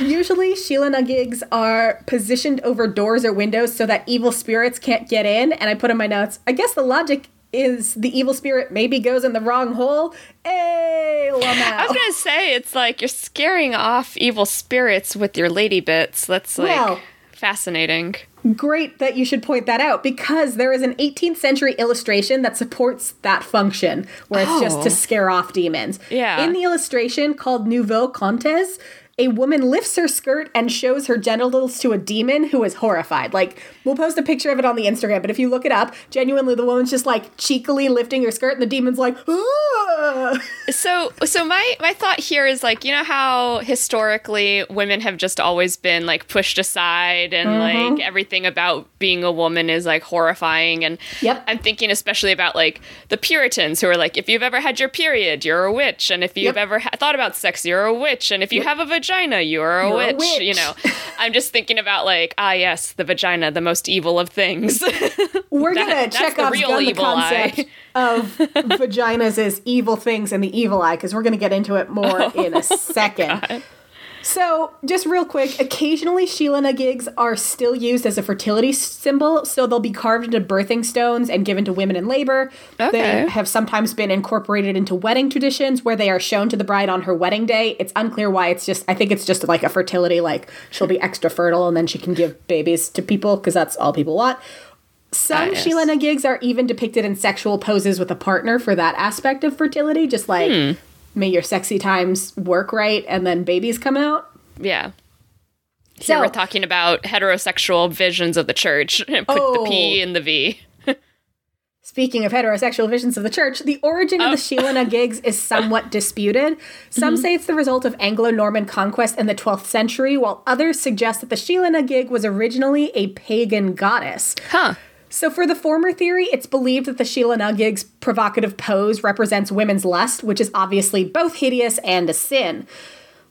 usually, Sheila gigs are positioned over doors or windows so that evil spirits can't get in. And I put in my notes. I guess the logic is the evil spirit maybe goes in the wrong hole. Hey, I was gonna say it's like you're scaring off evil spirits with your lady bits. That's like Well- fascinating. Great that you should point that out because there is an 18th century illustration that supports that function where it's just Oh. to scare off demons. Yeah. In the illustration called Nouveau Contes, a woman lifts her skirt and shows her genitals to a demon who is horrified. Like, we'll post a picture of it on the Instagram, but if you look it up, genuinely the woman's just like cheekily lifting her skirt and the demon's like, ah! So, so my my thought here is like you know how historically women have just always been like pushed aside and Mm-hmm. like everything about being a woman is like horrifying and Yep. I'm thinking especially about like the Puritans who are like if you've ever had your period you're a witch and if you've Yep. ever ha- thought about sex you're a witch and if you have a vagina you're a, You're a witch, you know I'm just thinking about like ah yes the vagina the most evil of things We're That- gonna check the off real gun the evil eye. concept of vaginas as evil things and the evil eye because we're gonna get into it more in a second. So, just real quick, occasionally Sheila gigs are still used as a fertility symbol, so they'll be carved into birthing stones and given to women in labor. Okay. They have sometimes been incorporated into wedding traditions where they are shown to the bride on her wedding day. It's unclear why it's just, I think it's just like a fertility, like she'll be extra fertile and then she can give babies to people because that's all people want. Some yes. Sheila gigs are even depicted in sexual poses with a partner for that aspect of fertility, just like hmm. May your sexy times work right and then babies come out. Yeah. Here So- we're talking about heterosexual visions of the church. Put Oh. the P oh. in the V. Speaking of heterosexual visions of the church, the origin of the oh. Sheila na gigs is somewhat disputed. Some mm-hmm. say it's the result of Anglo Norman conquest in the 12th century, while others suggest that the Sheila na gig was originally a pagan goddess. Huh. So, for the former theory, it's believed that the Sheila na gig's provocative pose represents women's lust, which is obviously both hideous and a sin.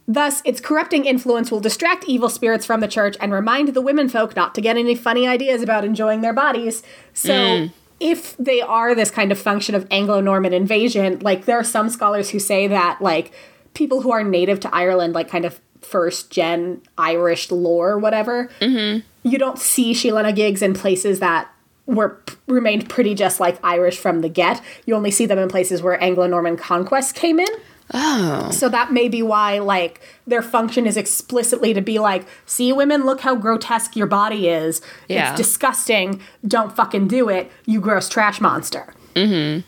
Thus, its corrupting influence will distract evil spirits from the church and remind the women folk not to get any funny ideas about enjoying their bodies. So, mm. if they are this kind of function of Anglo Norman invasion, like there are some scholars who say that, like, people who are native to Ireland, like kind of first gen Irish lore, whatever, mm-hmm. you don't see Sheila na gigs in places that were remained pretty just like Irish from the get. You only see them in places where Anglo-Norman conquest came in. Oh. So that may be why like their function is explicitly to be like, see women, look how grotesque your body is. Yeah. It's disgusting. Don't fucking do it, you gross trash monster. Mm-hmm.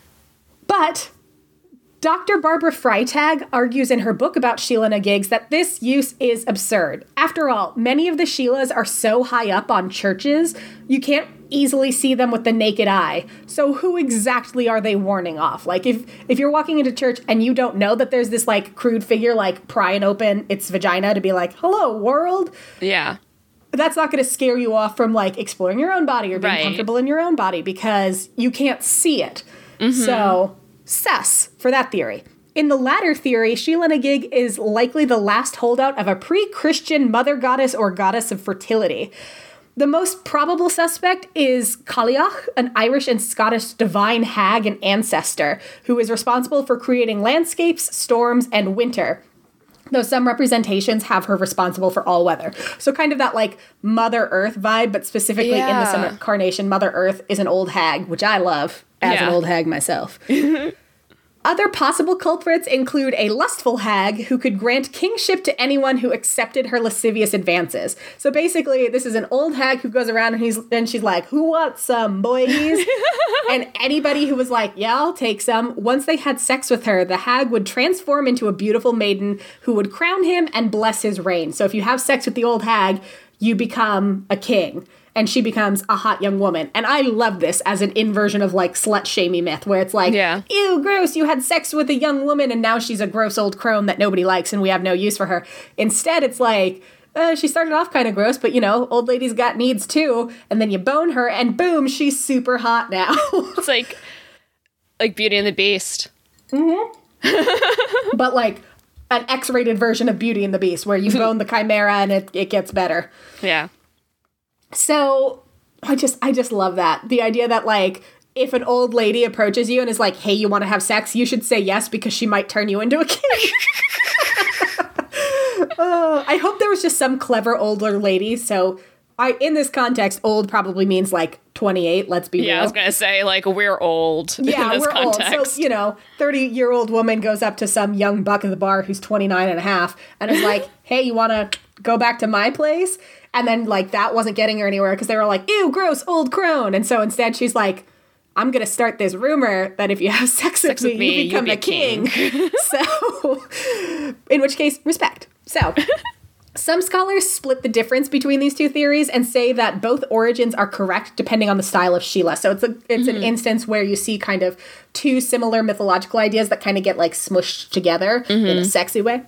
But Dr. Barbara Freitag argues in her book about Sheila na gigs that this use is absurd. After all, many of the Sheilas are so high up on churches, you can't easily see them with the naked eye. So who exactly are they warning off? Like if if you're walking into church and you don't know that there's this like crude figure like prying open its vagina to be like, "Hello world," Yeah. that's not going to scare you off from like exploring your own body or being Right. comfortable in your own body because you can't see it. Mm-hmm. So, sus for that theory. In the latter theory, Sheila Nagig is likely the last holdout of a pre Christian mother goddess or goddess of fertility. The most probable suspect is Cailleach, an Irish and Scottish divine hag and ancestor, who is responsible for creating landscapes, storms, and winter though some representations have her responsible for all weather. So kind of that like Mother Earth vibe, but specifically in this Yeah. incarnation, Mother Earth is an old hag, which I love as an old hag myself. Other possible culprits include a lustful hag who could grant kingship to anyone who accepted her lascivious advances. So basically, this is an old hag who goes around and he's and she's like, "Who wants some, boys?" and anybody who was like, "Yeah, I'll take some." Once they had sex with her, the hag would transform into a beautiful maiden who would crown him and bless his reign. So if you have sex with the old hag, you become a king. And she becomes a hot young woman. And I love this as an inversion of like slut shamey myth, where it's like, Yeah. ew, gross, you had sex with a young woman and now she's a gross old crone that nobody likes and we have no use for her. Instead, it's like, uh, she started off kind of gross, but you know, old ladies got needs too. And then you bone her and boom, she's super hot now. It's like like Beauty and the Beast. but like an X rated version of Beauty and the Beast, where you bone the chimera and it, it gets better. Yeah. So I just I just love that. The idea that like if an old lady approaches you and is like, "Hey, you want to have sex?" you should say yes because she might turn you into a king. Uh, I hope there was just some clever older lady. So I in this context, old probably means like 28, let's be real. Yeah, I was gonna say like we're old. Yeah, in this we're context. old. So, you know, 30 year old woman goes up to some young buck at the bar who's 29 and a half and is like, hey, you want to go back to my place? And then, like, that wasn't getting her anywhere because they were like, ew, gross, old crone. And so instead, she's like, I'm going to start this rumor that if you have sex, with, me, me, you become be a a king. so, in which case, respect. So, some scholars split the difference between these two theories and say that both origins are correct depending on the style of Sheila. So it's a it's an mm-hmm. instance where you see kind of two similar mythological ideas that kind of get like smushed together in a mm-hmm. sexy way.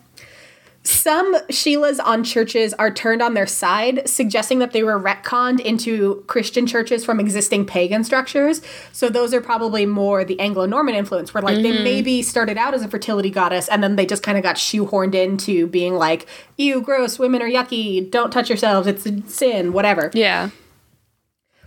Some Sheilas on churches are turned on their side, suggesting that they were retconned into Christian churches from existing pagan structures. So those are probably more the Anglo Norman influence, where like they mm-hmm. maybe started out as a fertility goddess and then they just kind of got shoehorned into being like, ew, gross, women are yucky, don't touch yourselves, it's a sin, whatever. yeah.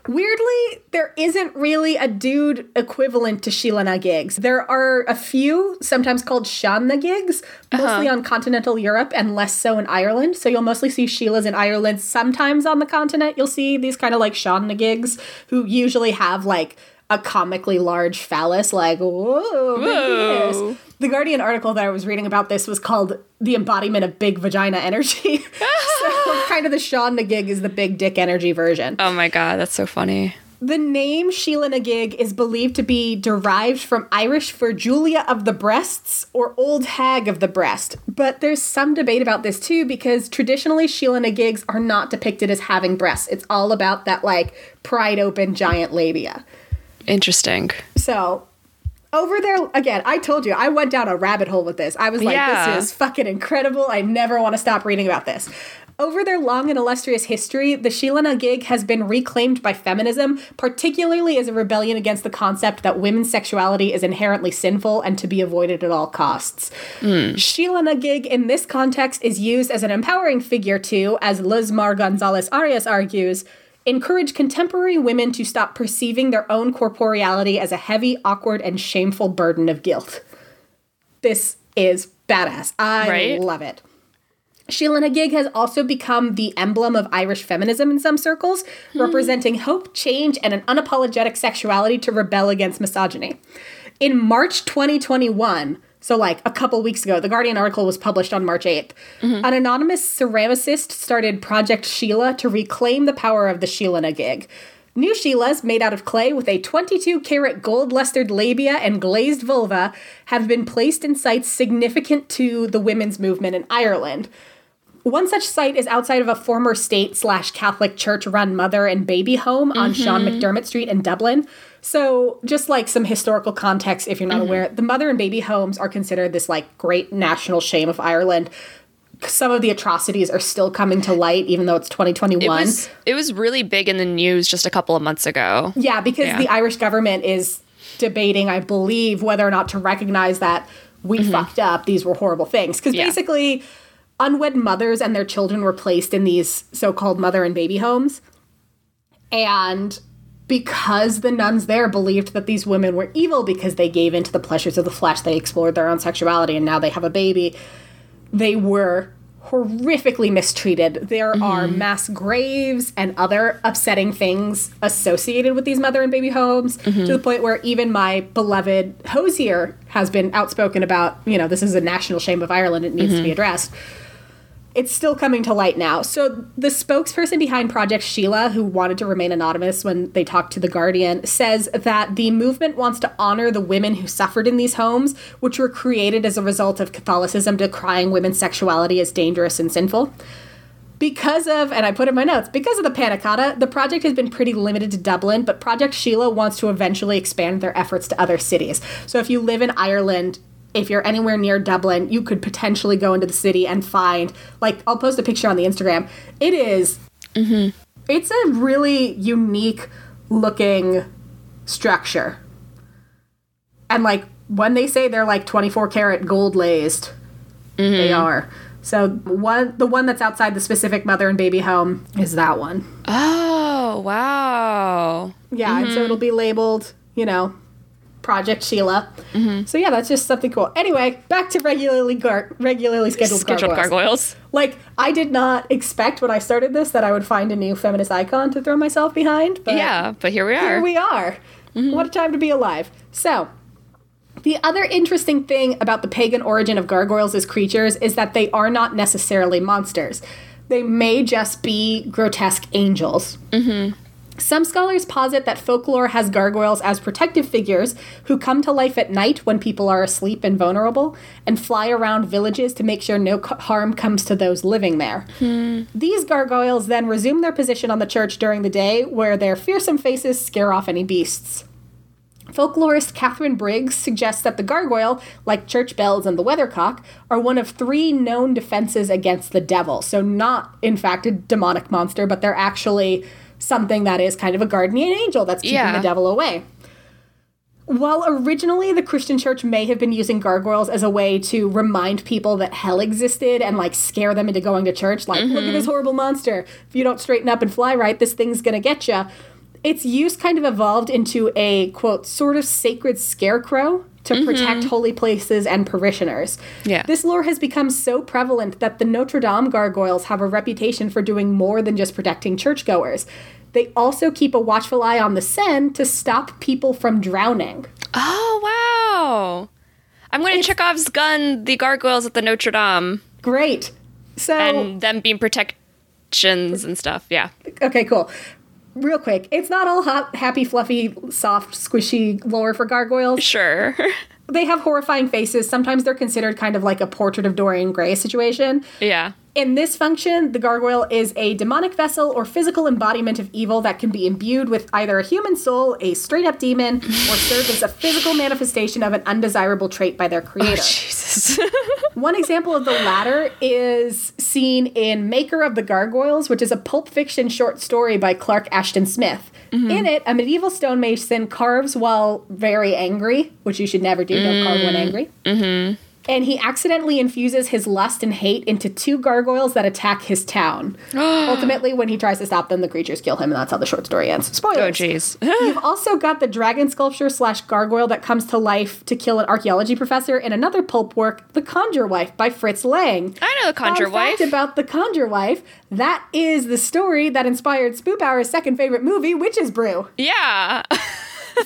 Weirdly, there isn't really a dude equivalent to Sheila na gigs. There are a few, sometimes called Shan na gigs, uh-huh. mostly on continental Europe and less so in Ireland. So you'll mostly see Sheilas in Ireland. Sometimes on the continent, you'll see these kind of like Shan na gigs who usually have like a comically large phallus, like, whoa, Whoa. The Guardian article that I was reading about this was called The Embodiment of Big Vagina Energy. so kind of the Sean na gig is the big dick energy version. Oh my god, that's so funny. The name Sheila Nagig is believed to be derived from Irish for Julia of the Breasts or Old Hag of the Breast. But there's some debate about this too because traditionally Sheila Nagigs are not depicted as having breasts. It's all about that like pride open giant labia. Interesting. So over there again, I told you I went down a rabbit hole with this. I was like, Yeah. this is fucking incredible. I never want to stop reading about this. Over their long and illustrious history, the Sheila Gig has been reclaimed by feminism, particularly as a rebellion against the concept that women's sexuality is inherently sinful and to be avoided at all costs. Hmm. Sheila Gig in this context is used as an empowering figure to, as Luz Mar Gonzalez Arias argues, encourage contemporary women to stop perceiving their own corporeality as a heavy, awkward, and shameful burden of guilt. This is badass. I Right? love it. Sheila Nagig has also become the emblem of Irish feminism in some circles, hmm. representing hope, change, and an unapologetic sexuality to rebel against misogyny. In March 2021, so like a couple weeks ago, the Guardian article was published on March 8th. Mm-hmm. An anonymous ceramicist started Project Sheila to reclaim the power of the Sheila Nagig. New Sheilas, made out of clay with a 22 karat gold lustered labia and glazed vulva, have been placed in sites significant to the women's movement in Ireland. One such site is outside of a former state slash Catholic church run mother and baby home on Sean McDermott Street in Dublin. So, just like some historical context, if you're not aware, the mother and baby homes are considered this like great national shame of Ireland. Some of the atrocities are still coming to light, even though it's 2021. It was it was really big in the news just a couple of months ago. Yeah, because Yeah. the Irish government is debating, I believe, whether or not to recognize that we fucked up. These were horrible things. Because Mm-hmm. Yeah. basically, unwed mothers and their children were placed in these so called mother and baby homes. And because the nuns there believed that these women were evil because they gave into the pleasures of the flesh, they explored their own sexuality, and now they have a baby, they were horrifically mistreated. There mm-hmm. are mass graves and other upsetting things associated with these mother and baby homes to the mm-hmm. point where even my beloved Hozier has been outspoken about, you know, this is a national shame of Ireland, it needs to be mm-hmm. addressed. It's still coming to light now. So, the spokesperson behind Project Sheila, who wanted to remain anonymous when they talked to The Guardian, says that the movement wants to honor the women who suffered in these homes, which were created as a result of Catholicism decrying women's sexuality as dangerous and sinful. Because of, and I put in my notes, because of the Panna Cotta, the project has been pretty limited to Dublin, but Project Sheila wants to eventually expand their efforts to other cities. So if you live in Ireland, if you're anywhere near Dublin, you could potentially go into the city and find, like, I'll post a picture on the Instagram. It is- mm-hmm. it's a really unique looking structure. And like, when they say they're like 24 karat gold laced, they mm-hmm. are. So one, the one that's outside the specific mother and baby home is that one. Oh, wow. Yeah, and so mm-hmm. it'll be labeled, you know, Project Sheila. Mm-hmm. So yeah, that's just something cool. Anyway, back to regularly gar- regularly scheduled, Scheduled gargoyles. gargoyles. Like I did not expect when I started this that I would find a new feminist icon to throw myself behind. But Yeah, but here we are. here we are. Mm-hmm. What a time to be alive. So, the other interesting thing about the pagan origin of gargoyles as creatures is that they are not necessarily monsters. They may just be grotesque angels. Mm-hmm. Some scholars posit that folklore has gargoyles as protective figures who come to life at night when people are asleep and vulnerable and fly around villages to make sure no harm comes to those living there. Hmm. These gargoyles then resume their position on the church during the day, where their fearsome faces scare off any beasts. Folklorist Katharine Briggs suggests that the gargoyle, like church bells and the weathercock, are one of three known defenses against the devil. So, not, in fact, a demonic monster, but they're actually something that is kind of a guardian angel that's keeping Yeah. the devil away. While originally the Christian church may have been using gargoyles as a way to remind people that hell existed and like scare them into going to church, like, look at mm-hmm. this horrible monster. If you don't straighten up and fly right, this thing's gonna get you. Its use kind of evolved into a quote, sort of sacred scarecrow to mm-hmm. protect holy places and parishioners. Yeah. This lore has become so prevalent that the Notre Dame gargoyles have a reputation for doing more than just protecting churchgoers. They also keep a watchful eye on the Seine to stop people from drowning. Oh, wow. I'm going to Chekhov's gun the gargoyles at the Notre Dame Great. So, and them being protections and stuff. Yeah. okay, cool. real quick, it's not all hot, happy, fluffy, soft, squishy lore for gargoyles. Sure. They have horrifying faces. Sometimes they're considered kind of like a portrait of Dorian Gray situation. yeah. In this function, the gargoyle is a demonic vessel or physical embodiment of evil that can be imbued with either a human soul, a straight up demon, or serve as a physical manifestation of an undesirable trait by their creator. Jesus. One example of the latter is seen in Maker of the Gargoyles, which is a pulp fiction short story by Clark Ashton Smith. In it, a medieval stonemason carves while very angry, which you should never do, don't carve when angry. Mm-hmm. And he accidentally infuses his lust and hate into two gargoyles that attack his town. Ultimately, when he tries to stop them, the creatures kill him, and that's how the short story ends. Spoilers. oh, jeez. You've also got the dragon sculpture slash gargoyle that comes to life to kill an archaeology professor in another pulp work, The Conjure Wife by Fritz Lang. I know the Conjure Fun Wife. fact about The Conjure Wife, that is the story that inspired Spoop Hour's second favorite movie, Witch's Brew. yeah.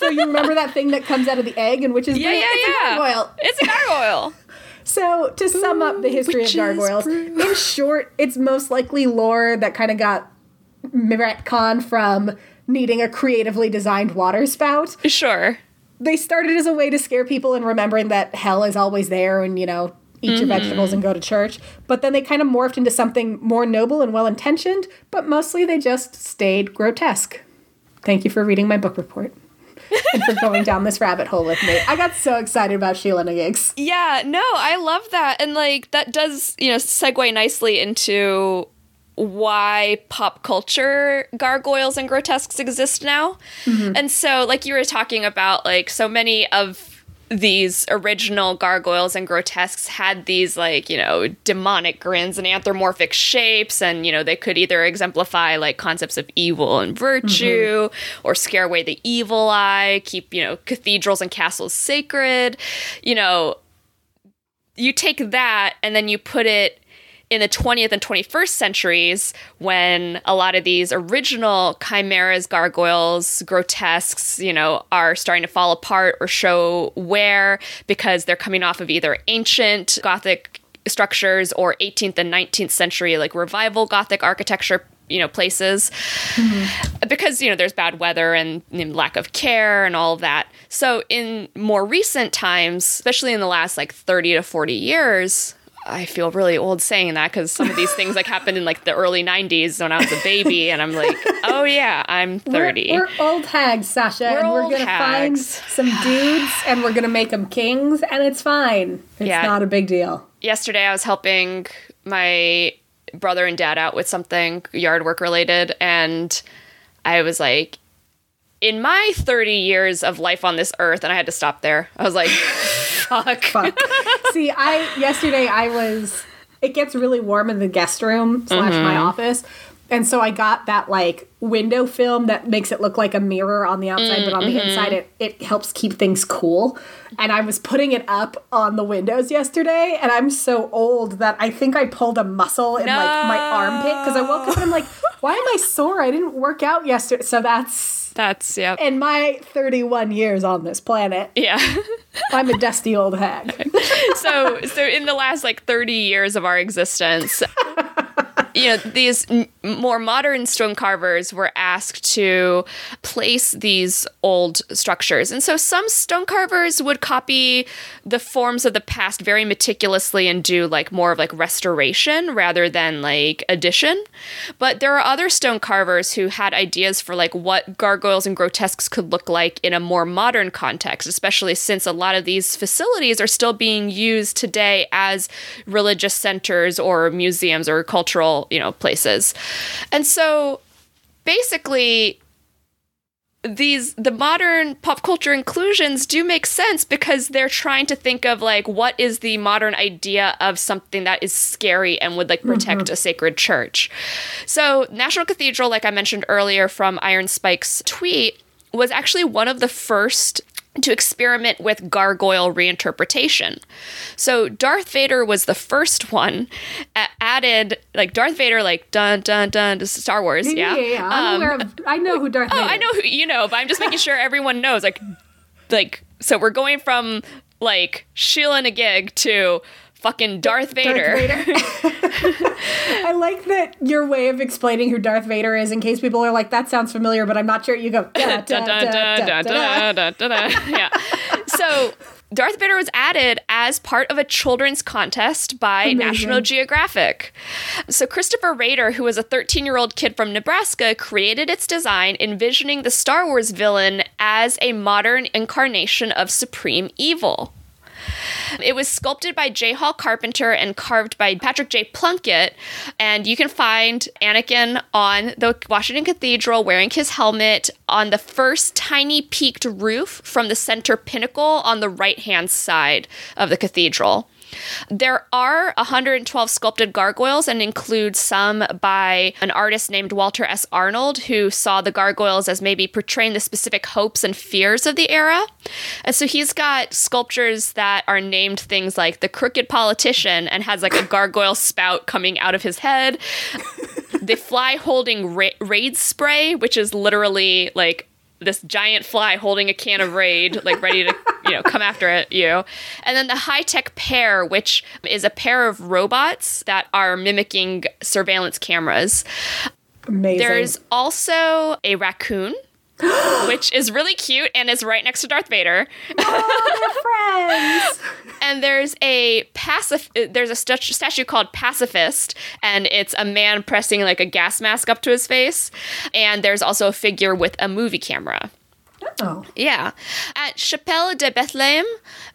So you remember that thing that comes out of the egg in Witch's Yeah, Brew? yeah, it's yeah. a gargoyle. It's a gargoyle. So, to sum up the history of gargoyles, brew. in short, it's most likely lore that kind of got retcon from needing a creatively designed water spout. sure. They started as a way to scare people and remembering that hell is always there and, you know, eat your vegetables and go to church. But then they kind of morphed into something more noble and well intentioned, but mostly they just stayed grotesque. Thank you for reading my book report. And for going down this rabbit hole with me. I got so excited about Sheila Niggs. Yeah, no, I love that. And like that does, you know, segue nicely into why pop culture gargoyles and grotesques exist now. Mm-hmm. And so like you were talking about like so many of these original gargoyles and grotesques had these like you know demonic grins and anthropomorphic shapes and you know they could either exemplify like concepts of evil and virtue mm-hmm. or scare away the evil eye keep you know cathedrals and castles sacred. You know you take that and then you put it in the 20th and 21st centuries when a lot of these original chimeras gargoyles grotesques you know are starting to fall apart or show wear because they're coming off of either ancient gothic structures or 18th and 19th century like revival gothic architecture you know places. Mm-hmm. Because you know there's bad weather and know, lack of care and all of that. So in more recent times especially in the last like 30 to 40 years I feel really old saying that because some of these things like happened in like the early 90s when I was a baby and I'm like oh yeah I'm 30 We're, we're old hags, Sasha, We're and we're old gonna find hags. some dudes, and we're gonna make them kings, and it's fine. It's Yeah. not a big deal. yesterday I was helping my brother and dad out with something yard work related and I was like in my 30 years of life on this earth and I had to stop there. I was like fuck. Fuck. See, I yesterday I was. It gets really warm in the guest room slash my Mm-hmm. office, and so I got that like window film that makes it look like a mirror on the outside, but on the Mm-hmm. inside it it helps keep things cool. And I was putting it up on the windows yesterday, and I'm so old that I think I pulled a muscle in like my armpit because I woke up and I'm like, why am I sore? I didn't work out yesterday. So that's That's yeah. in my 31 years on this planet. Yeah. I'm a dusty old hag. so so in the last like 30 years of our existence you know these more modern stone carvers were asked to place these old structures. And so some stone carvers would copy the forms of the past very meticulously and do like more of like restoration rather than like addition. But there are other stone carvers who had ideas for like what gargoyles and grotesques could look like in a more modern context especially since a lot of these facilities are still being used today as religious centers or museums or cultural you know places and so basically these the modern pop culture inclusions do make sense because they're trying to think of like what is the modern idea of something that is scary and would like protect mm-hmm. a sacred church. So National Cathedral like I mentioned earlier from Iron Spike's tweet was actually one of the first to experiment with gargoyle reinterpretation. So Darth Vader was the first one added like Darth Vader like dun dun dun to Star Wars, yeah. yeah, yeah. I'm Um, aware of. I know who Darth Oh, Vader. I know who you know, but I'm just making sure everyone knows. Like, like so we're going from like Sheila and a gig to fucking Darth Vader. Darth Vader. I like that your way of explaining who Darth Vader is in case people are like, that sounds familiar, but I'm not sure. You go. Yeah. So Darth Vader was added as part of a children's contest by Amazing. National Geographic. So Christopher Rader, who was a 13 year old kid from Nebraska, created its design, envisioning the Star Wars villain as a modern incarnation of supreme evil. It was sculpted by Jay Hall Carpenter and carved by Patrick J. Plunkett. And you can find Anakin on the Washington Cathedral wearing his helmet on the first tiny peaked roof from the center pinnacle on the right hand side of the cathedral. There are 112 sculpted gargoyles and include some by an artist named Walter S. Arnold, who saw the gargoyles as maybe portraying the specific hopes and fears of the era. And so he's got sculptures that are named things like the crooked politician and has like a gargoyle spout coming out of his head. the fly holding ra- raid spray, which is literally like this giant fly holding a can of raid, like ready to, you know, come after it, you. And then the high tech pair, which is a pair of robots that are mimicking surveillance cameras. Amazing. There's also a raccoon, which is really cute and is right next to Darth Vader. oh, friends. and there's a pacif- there's a stu- statue called pacifist and it's a man pressing like a gas mask up to his face and there's also a figure with a movie camera Oh. yeah. At Chapelle de Bethlehem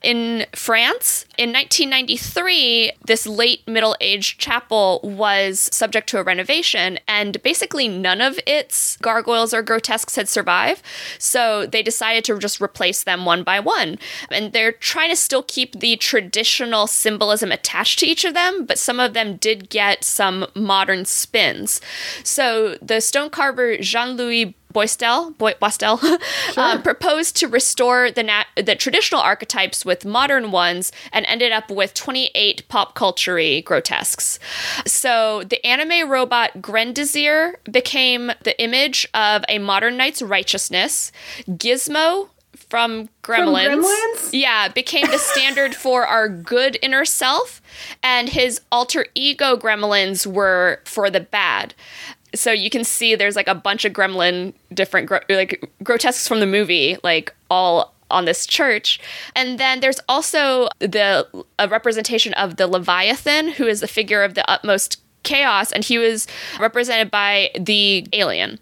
in France, in 1993, this late middle aged chapel was subject to a renovation, and basically none of its gargoyles or grotesques had survived. So they decided to just replace them one by one. And they're trying to still keep the traditional symbolism attached to each of them, but some of them did get some modern spins. So the stone carver Jean Louis Boistel, Boy, Boistel um, proposed to restore the nat- the traditional archetypes with modern ones and ended up with 28 pop culture grotesques. So the anime robot Grendizer became the image of a modern knight's righteousness. Gizmo from Gremlins, Gremlins? yeah, became the standard for our good inner self, and his alter ego gremlins were for the bad so you can see there's like a bunch of gremlin different like grotesques from the movie like all on this church. And then there's also the a representation of the leviathan who is the figure of the utmost chaos and he was represented by the alien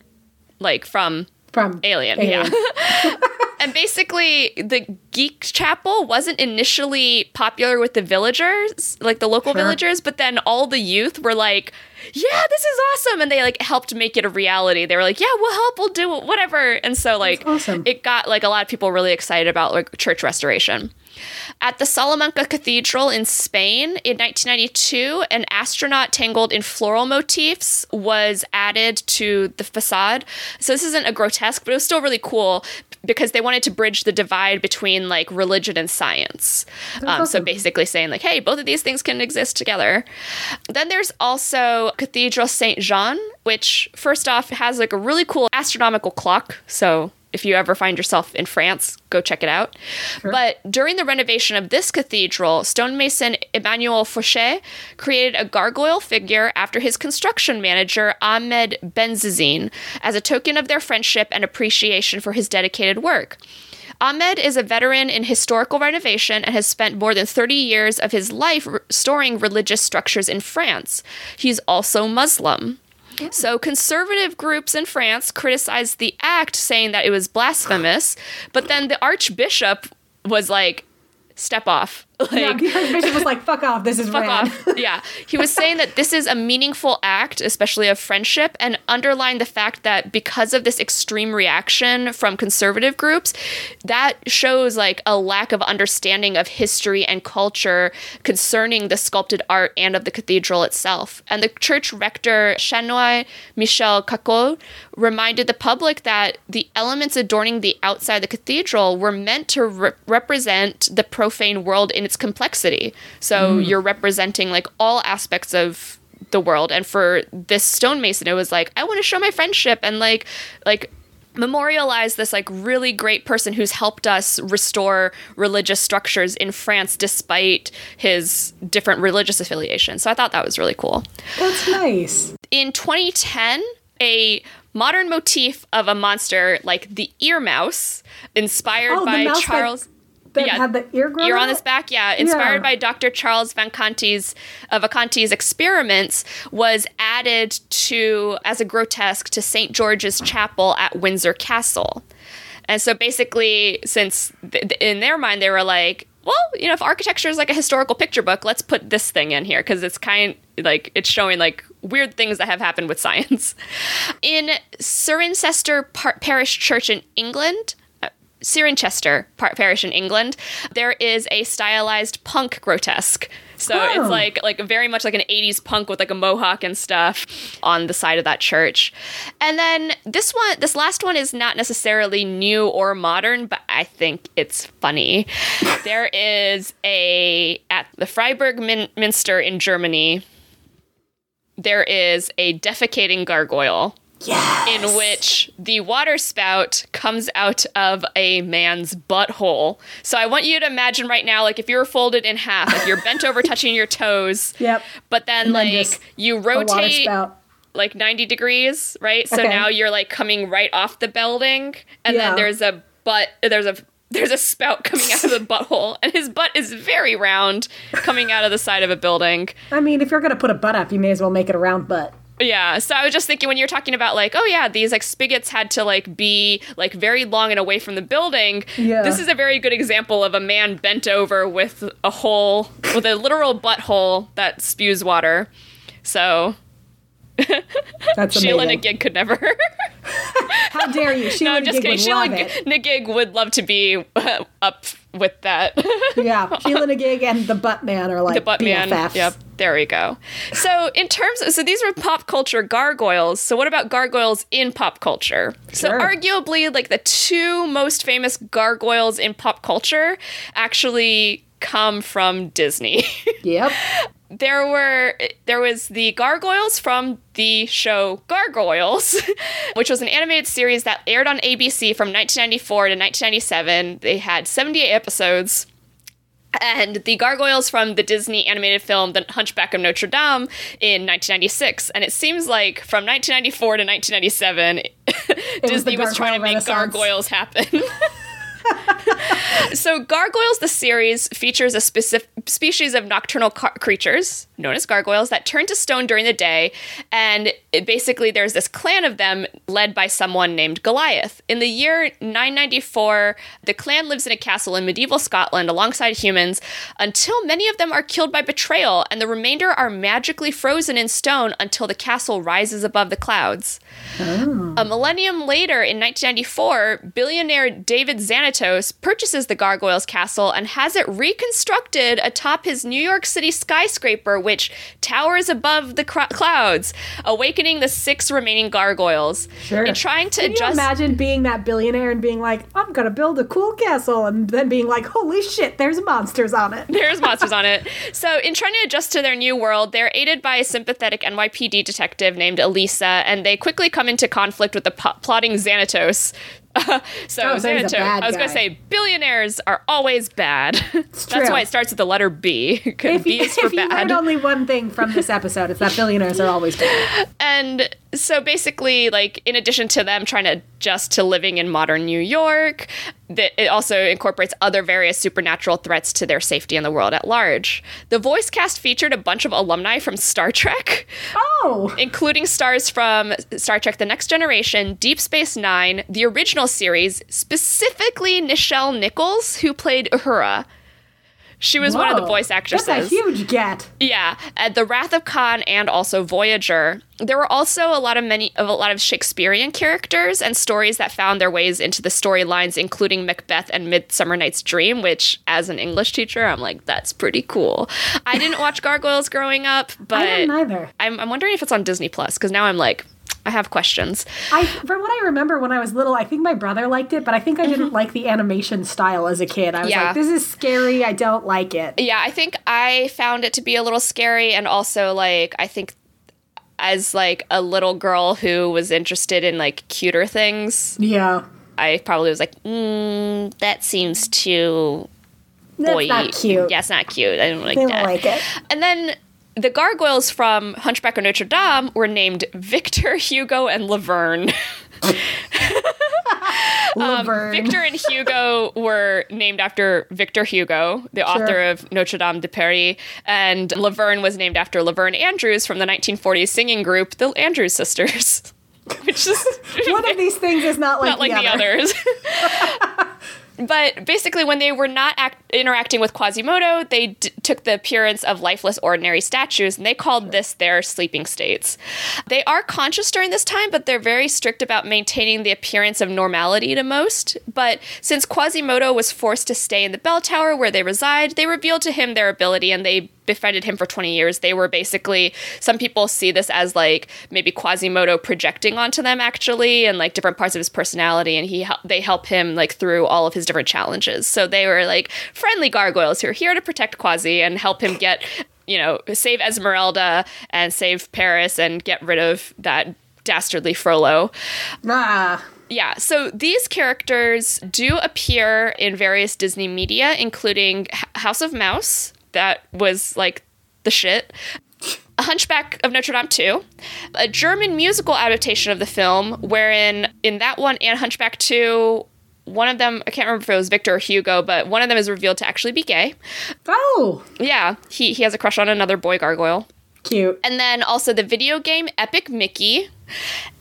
like from From alien, Alien. yeah and basically the geek chapel wasn't initially popular with the villagers like the local Sure. villagers but then all the youth were like yeah this is awesome and they like helped make it a reality they were like yeah we'll help we'll do it whatever and so like awesome. it got like a lot of people really excited about like church restoration at the Salamanca Cathedral in Spain in 1992, an astronaut tangled in floral motifs was added to the facade. So this isn't a grotesque, but it was still really cool because they wanted to bridge the divide between like religion and science. Um, so basically saying like, hey, both of these things can exist together. Then there's also Cathedral Saint Jean, which first off has like a really cool astronomical clock. So if you ever find yourself in France, go check it out. But during the renovation of this cathedral, stonemason Emmanuel Fouché created a gargoyle figure after his construction manager Ahmed Benzizine as a token of their friendship and appreciation for his dedicated work. Ahmed is a veteran in historical renovation and has spent more than 30 years of his life restoring religious structures in France. He's also Muslim. So, conservative groups in France criticized the act, saying that it was blasphemous, but then the archbishop was like, step off. Yeah, Like, the Archbishop was like, fuck off, this is fuck rad. off. Yeah. He was saying that this is a meaningful act, especially of friendship, and underlined the fact that because of this extreme reaction from conservative groups, that shows like a lack of understanding of history and culture concerning the sculpted art and of the cathedral itself. And the church rector, Chanois Michel Cacot, reminded the public that the elements adorning the outside of the cathedral were meant to re- represent the profane world in its complexity. So you're representing like all aspects of the world and for this stonemason it was like i want to show my friendship and like like memorialize this like really great person who's helped us restore religious structures in France despite his different religious affiliations. So I thought that was really cool. That's nice. In 2010, a modern motif of a monster like the ear mouse, inspired Oh, by Charles. That Yeah, had the ear Ear on out? his back, yeah. Inspired Yeah. by Dr. Charles Vacanti's uh, Vacanti's experiments, was added to as a grotesque to St. George's Chapel at Windsor Castle. And so basically, since th- in their mind they were like, well, you know, if architecture is like a historical picture book, let's put this thing in here because it's kind like it's showing like weird things that have happened with science. In Cirencester Par- Parish Church in England, uh, Cirencester Par- Parish in England, there is a stylized punk grotesque. So Oh. it's like like very much like an 80s punk with like a mohawk and stuff on the side of that church. And then this one this last one is not necessarily new or modern, but I think it's funny. there is a at the Freiburg Min- Minster in Germany there is a defecating gargoyle Yes. in which the water spout comes out of a man's butthole. So I want you to imagine right now, like if you were folded in half, like you're bent over touching your toes. Yep. But then, And like you rotate like 90 degrees, right? So Okay. now you're like coming right off the building, and Yeah. then there's a butt, there's a there's a spout coming out of the butthole, and his butt is very round, coming out of the side of a building. I mean, if you're gonna put a butt up, you may as well make it a round butt. Yeah, so I was just thinking when you're talking about like, oh yeah, these like spigots had to like be like very long and away from the building. Yeah. This is a very good example of a man bent over with a hole with a literal butthole that spews water. So That's Sheila. Nagig could never. How dare you? Sheila no, I'm just Nagig kidding. would Sheila love. Nagig would love to be uh, up with that. Yeah, Sheila Nagig and the Butt Man are like the butt man. Yep, there we go. So in terms, of, so these were pop culture gargoyles. So what about gargoyles in pop culture? So arguably, like the two most famous gargoyles in pop culture actually come from Disney. Yep. there were there was the gargoyles from the show Gargoyles, which was an animated series that aired on ABC from 1994 to 1997. They had 78 episodes. And the gargoyles from the Disney animated film The Hunchback of Notre Dame in 1996. And it seems like from 1994 to 1997, Disney the was trying to make gargoyles happen. So gargoyles the series features a specific species of nocturnal car- creatures known as gargoyles that turn to stone during the day and basically there's this clan of them led by someone named goliath. In the year 994 the clan lives in a castle in medieval scotland alongside humans until many of them are killed by betrayal and the remainder are magically frozen in stone until the castle rises above the clouds. Oh. A millennium later, in 1994, billionaire David Xanatos purchases the Gargoyles Castle and has it reconstructed atop his New York City skyscraper, which towers above the cr- clouds, awakening the six remaining gargoyles. Sure. In trying to Can you adjust. imagine being that billionaire and being like, I'm gonna build a cool castle, and then being like, holy shit, there's monsters on it. There's monsters on it. So, in trying to adjust to their new world, they're aided by a sympathetic NYPD detective named Elisa, and they quickly come into conflict with the po- plotting Xanatos. so, Oh, so he's a Xanatos, bad I was going to say billionaires are always bad. That's true. why it starts with the letter B. If B you, is for if you bad. learned only one thing from this episode, it's that billionaires are always bad. and so basically like in addition to them trying to adjust to living in modern new york that it also incorporates other various supernatural threats to their safety in the world at large the voice cast featured a bunch of alumni from star trek Oh, including stars from Star Trek The Next Generation, Deep Space Nine, the original series, specifically Nichelle Nichols, who played Uhura. She was one of the whoa. voice actresses. That's a huge get. Yeah, at The Wrath of Khan and also Voyager. There were also a lot of many of a lot of Shakespearean characters and stories that found their ways into the storylines, including Macbeth and Midsummer Night's Dream, which as an English teacher, I'm like, that's pretty cool. I didn't watch Gargoyles growing up, but I didn't either. I'm, I'm wondering if it's on Disney Plus, because now I'm like, I have questions. I, from what I remember when I was little, I think my brother liked it, but I think I didn't like the animation style as a kid. I was Mm-hmm. Yeah. like, this is scary. I don't like it. Yeah, I think I found it to be a little scary, and also like I think as like a little girl who was interested in like cuter things, Yeah. I probably was like, mm, that seems too That's boy. not cute. Yeah, it's not cute. I don't like They that. don't like it. And then the gargoyles from Hunchback of Notre Dame were named Victor, Hugo, and Laverne. Um, Victor and Hugo were named after Victor Hugo, the author of Notre Dame de Paris, and Laverne was named after Laverne Andrews from the 1940s singing group, the Andrews Sisters. Which is One of these things is not like, not like the, the, others. But basically, when they were not act- interacting with Quasimodo, they d- took the appearance of lifeless, ordinary statues, and they called this their sleeping states. They are conscious during this time, but they're very strict about maintaining the appearance of normality to most. But since Quasimodo was forced to stay in the bell tower where they reside, they revealed to him their ability, and they befriended him for 20 years. They were basically, some people see this as like maybe Quasimodo projecting onto them actually, and like different parts of his personality, and he they help him like through all of his different challenges. So they were like friendly gargoyles who are here to protect Quasi and help him get, you know, save Esmeralda and save Paris and get rid of that dastardly Frollo. Ah. Yeah, so these characters do appear in various Disney media, including House of Mouse, that was like the shit. A Hunchback of Notre Dame 2, a German musical adaptation of the film, wherein in that one and Hunchback 2, one of them, I can't remember if it was Victor or Hugo, but one of them is revealed to actually be gay. Oh, Yeah, he, he has a crush on another boy gargoyle. cute. And then also the video game Epic Mickey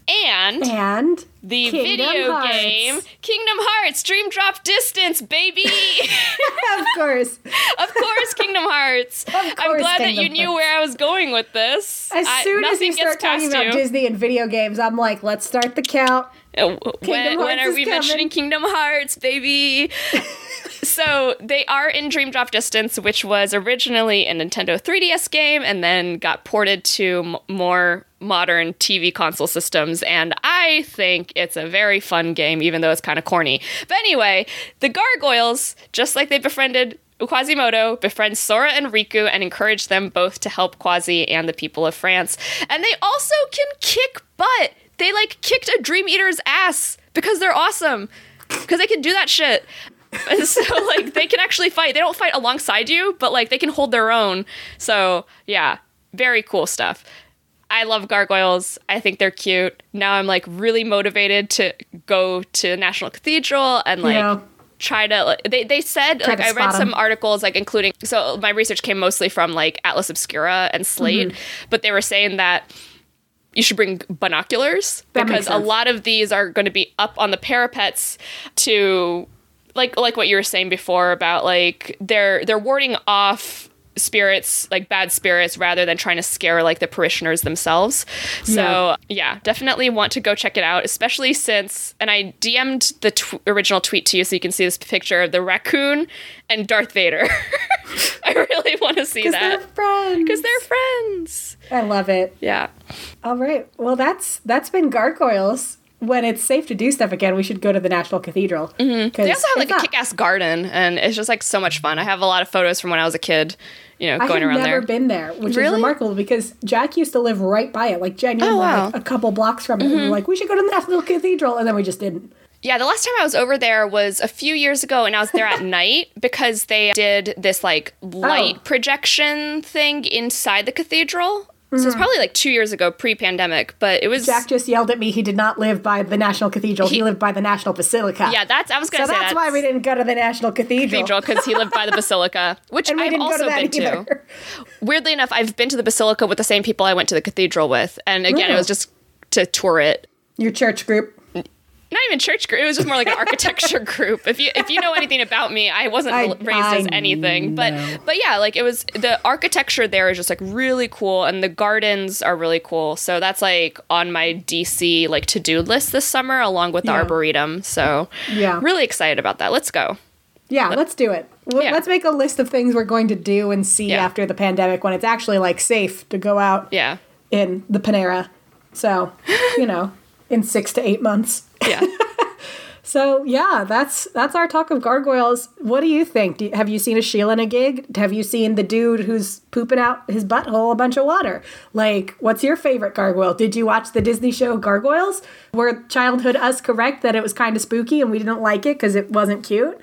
and And the Kingdom video Hearts. game Kingdom Hearts Dream Drop Distance, baby. of course, of course, Kingdom Hearts. I'm course, glad that Kingdom you knew where I was going with this. as I- soon as you start talking about you. Disney and video games, I'm like, let's start the count. Uh, when, when Hearts are we coming. mentioning Kingdom Hearts, baby? so they are in Dream Drop Distance, which was originally a Nintendo 3DS game and then got ported to m- more modern TV console systems. And I think it's a very fun game, even though it's kind of corny. But anyway, the gargoyles, just like they befriended Quasimodo befriend Sora and Riku and encourage them both to help Quasi and the people of France. And they also can kick butt. They like kicked a Dream Eater's ass because they're awesome. Because they can do that shit. And so like they can actually fight. They don't fight alongside you, but like they can hold their own. So yeah, very cool stuff. I love gargoyles. I think they're cute. Now I'm like really motivated to go to National Cathedral and like Yeah. try to like, they they said Try like I read some articles like including so my research came mostly from like Atlas Obscura and Slate, Mm-hmm. but they were saying that you should bring binoculars That because a lot of these are going to be up on the parapets to like like what you were saying before about like they're they're warding off spirits like bad spirits rather than trying to scare like the parishioners themselves so yeah definitely want to go check it out especially since and i dm'd the tw- original tweet to you so you can see this picture of the raccoon and darth vader i really want to see Because they're that friends. because they're friends I love it. yeah All right. Well, that's that's been gargoyles. When it's safe to do stuff again, we should go to the National Cathedral. Mm-hmm. They also have like a kick-ass garden, and it's just like so much fun. I have a lot of photos from when I was a kid, you know, I going have never been there, which is remarkable because Jack used to live right by it, like genuinely Oh, wow. Mm-hmm. like a couple blocks from it. And we were like, we should go to the National Cathedral, and then we just didn't. Yeah, the last time I was over there was a few years ago, and I was there at night because they did this like light Oh. projection thing inside the cathedral. So it's mm. probably like two years ago, pre-pandemic, but it was. Jack just yelled at me. He did not live by the National Cathedral. He, He- lived by the National Basilica. yeah. That's I was gonna say that's why we didn't go to the National Cathedral. cathedral because he lived by the basilica, which I've also to been to. Weirdly enough, I've been to the basilica with the same people I went to the cathedral with, and again, it Oh. was mm. just to tour it. Your church group. Not even church group. It was just more like an architecture group. If you if you know anything about me, I wasn't I- raised as anything, know. but but yeah, like it was the architecture there is just like really cool, and the gardens are really cool. So that's like on my DC like to do list this summer, along with the Yeah. arboretum. So Yeah. really excited about that. Let's go. Yeah, let's do it. Well, Yeah. Let's make a list of things we're going to do and see Yeah. after the pandemic when it's actually like safe to go out Yeah, in the Panera. So, you know, in six to eight months. Yeah. So yeah, that's that's our talk of gargoyles. What do you think? Do you, have you seen a Sheela na gig? Have you seen the dude who's pooping out his butthole a bunch of water? Like, what's your favorite gargoyle? Did you watch the Disney show Gargoyles? Were childhood us correct that it was kind of spooky and we didn't like it because it wasn't cute?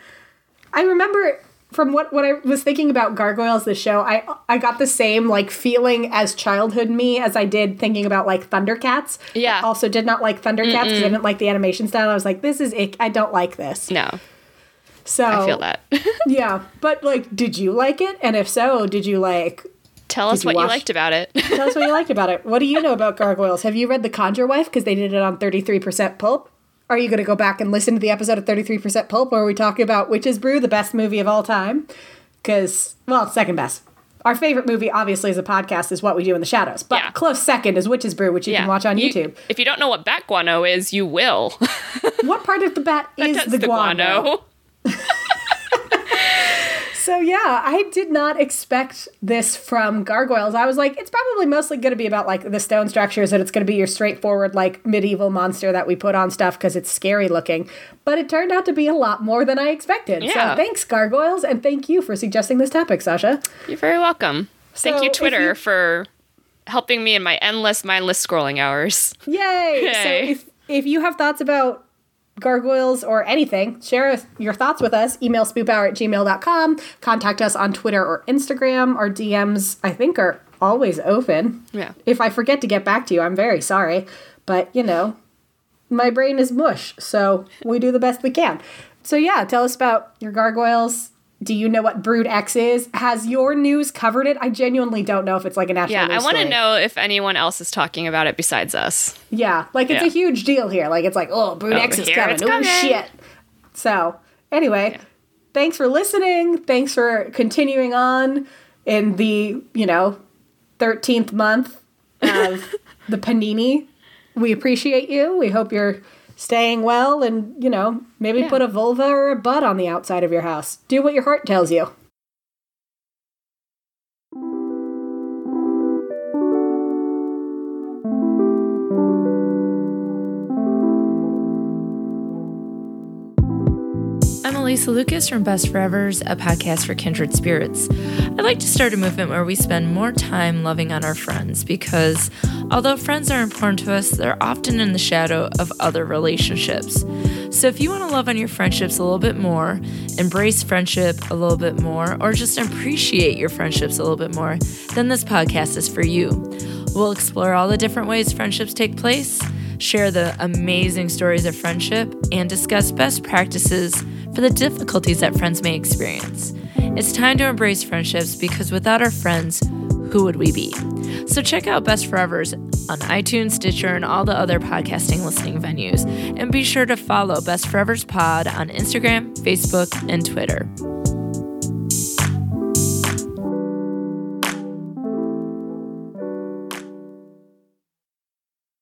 I remember from what what I was thinking about Gargoyles the show, I I got the same like feeling as childhood me as I did thinking about like Thundercats. Yeah. I also did not like Thundercats because I didn't like the animation style. I was like, this is ick. I don't like this. No, So I feel that. yeah, but like, did you like it? And if so, did you like? Tell us you what you liked about it. Tell us what you liked about it. What do you know about Gargoyles? Have you read The Conjure Wife? Because they did it on thirty three percent pulp. Are you going to go back and listen to the episode of thirty three percent pulp, where we talk about Witch's Brew, the best movie of all time? Because well, second best. Our favorite movie, obviously, as a podcast, is What We Do in the Shadows. But Yeah. close second is Witch's Brew, which you can watch on You- YouTube. If you don't know what bat guano is, you will. What part of the bat is That's the guano? So yeah, I did not expect this from Gargoyles. I was like, it's probably mostly going to be about like the stone structures, and it's going to be your straightforward like medieval monster that we put on stuff because it's scary looking. But it turned out to be a lot more than I expected. Yeah. So thanks, Gargoyles, and thank you for suggesting this topic, Sasha. You're very welcome. Thank you, Twitter, you- for helping me in my endless, mindless scrolling hours. Yay! Yay. So if if you have thoughts about gargoyles or anything, share your thoughts with us. Email spoophour at gmail.com. Contact us on Twitter or Instagram. Our DMs, I think, are always open. Yeah. If I forget to get back to you, I'm very sorry. But, you know, my brain is mush, so we do the best we can. So, yeah, tell us about your gargoyles. Do you know what Brood X is? Has your news covered it? I genuinely don't know if it's like a national Yeah, I want to know if anyone else is talking about it besides us. Yeah, like it's Yeah. a huge deal here. Like it's like, oh, Brood Oh, X is coming. it's Oh shit. So anyway, thanks for listening. Thanks for continuing on in the you know thirteenth month of the panini. We appreciate you. We hope you're staying well, and you know maybe Yeah. put a vulva or a butt on the outside of your house. Do what your heart tells you. I'm Lucas from Best Forevers, a podcast for kindred spirits. I'd like to start a movement where we spend more time loving on our friends because although friends are important to us, they're often in the shadow of other relationships. So if you want to love on your friendships a little bit more, embrace friendship a little bit more, or just appreciate your friendships a little bit more, then this podcast is for you. We'll explore all the different ways friendships take place, share the amazing stories of friendship, and discuss best practices for the difficulties that friends may experience. It's time to embrace friendships because without our friends, who would we be? So check out Best Forevers on iTunes, Stitcher, and all the other podcasting listening venues. And be sure to follow Best Forevers Pod on Instagram, Facebook, and Twitter.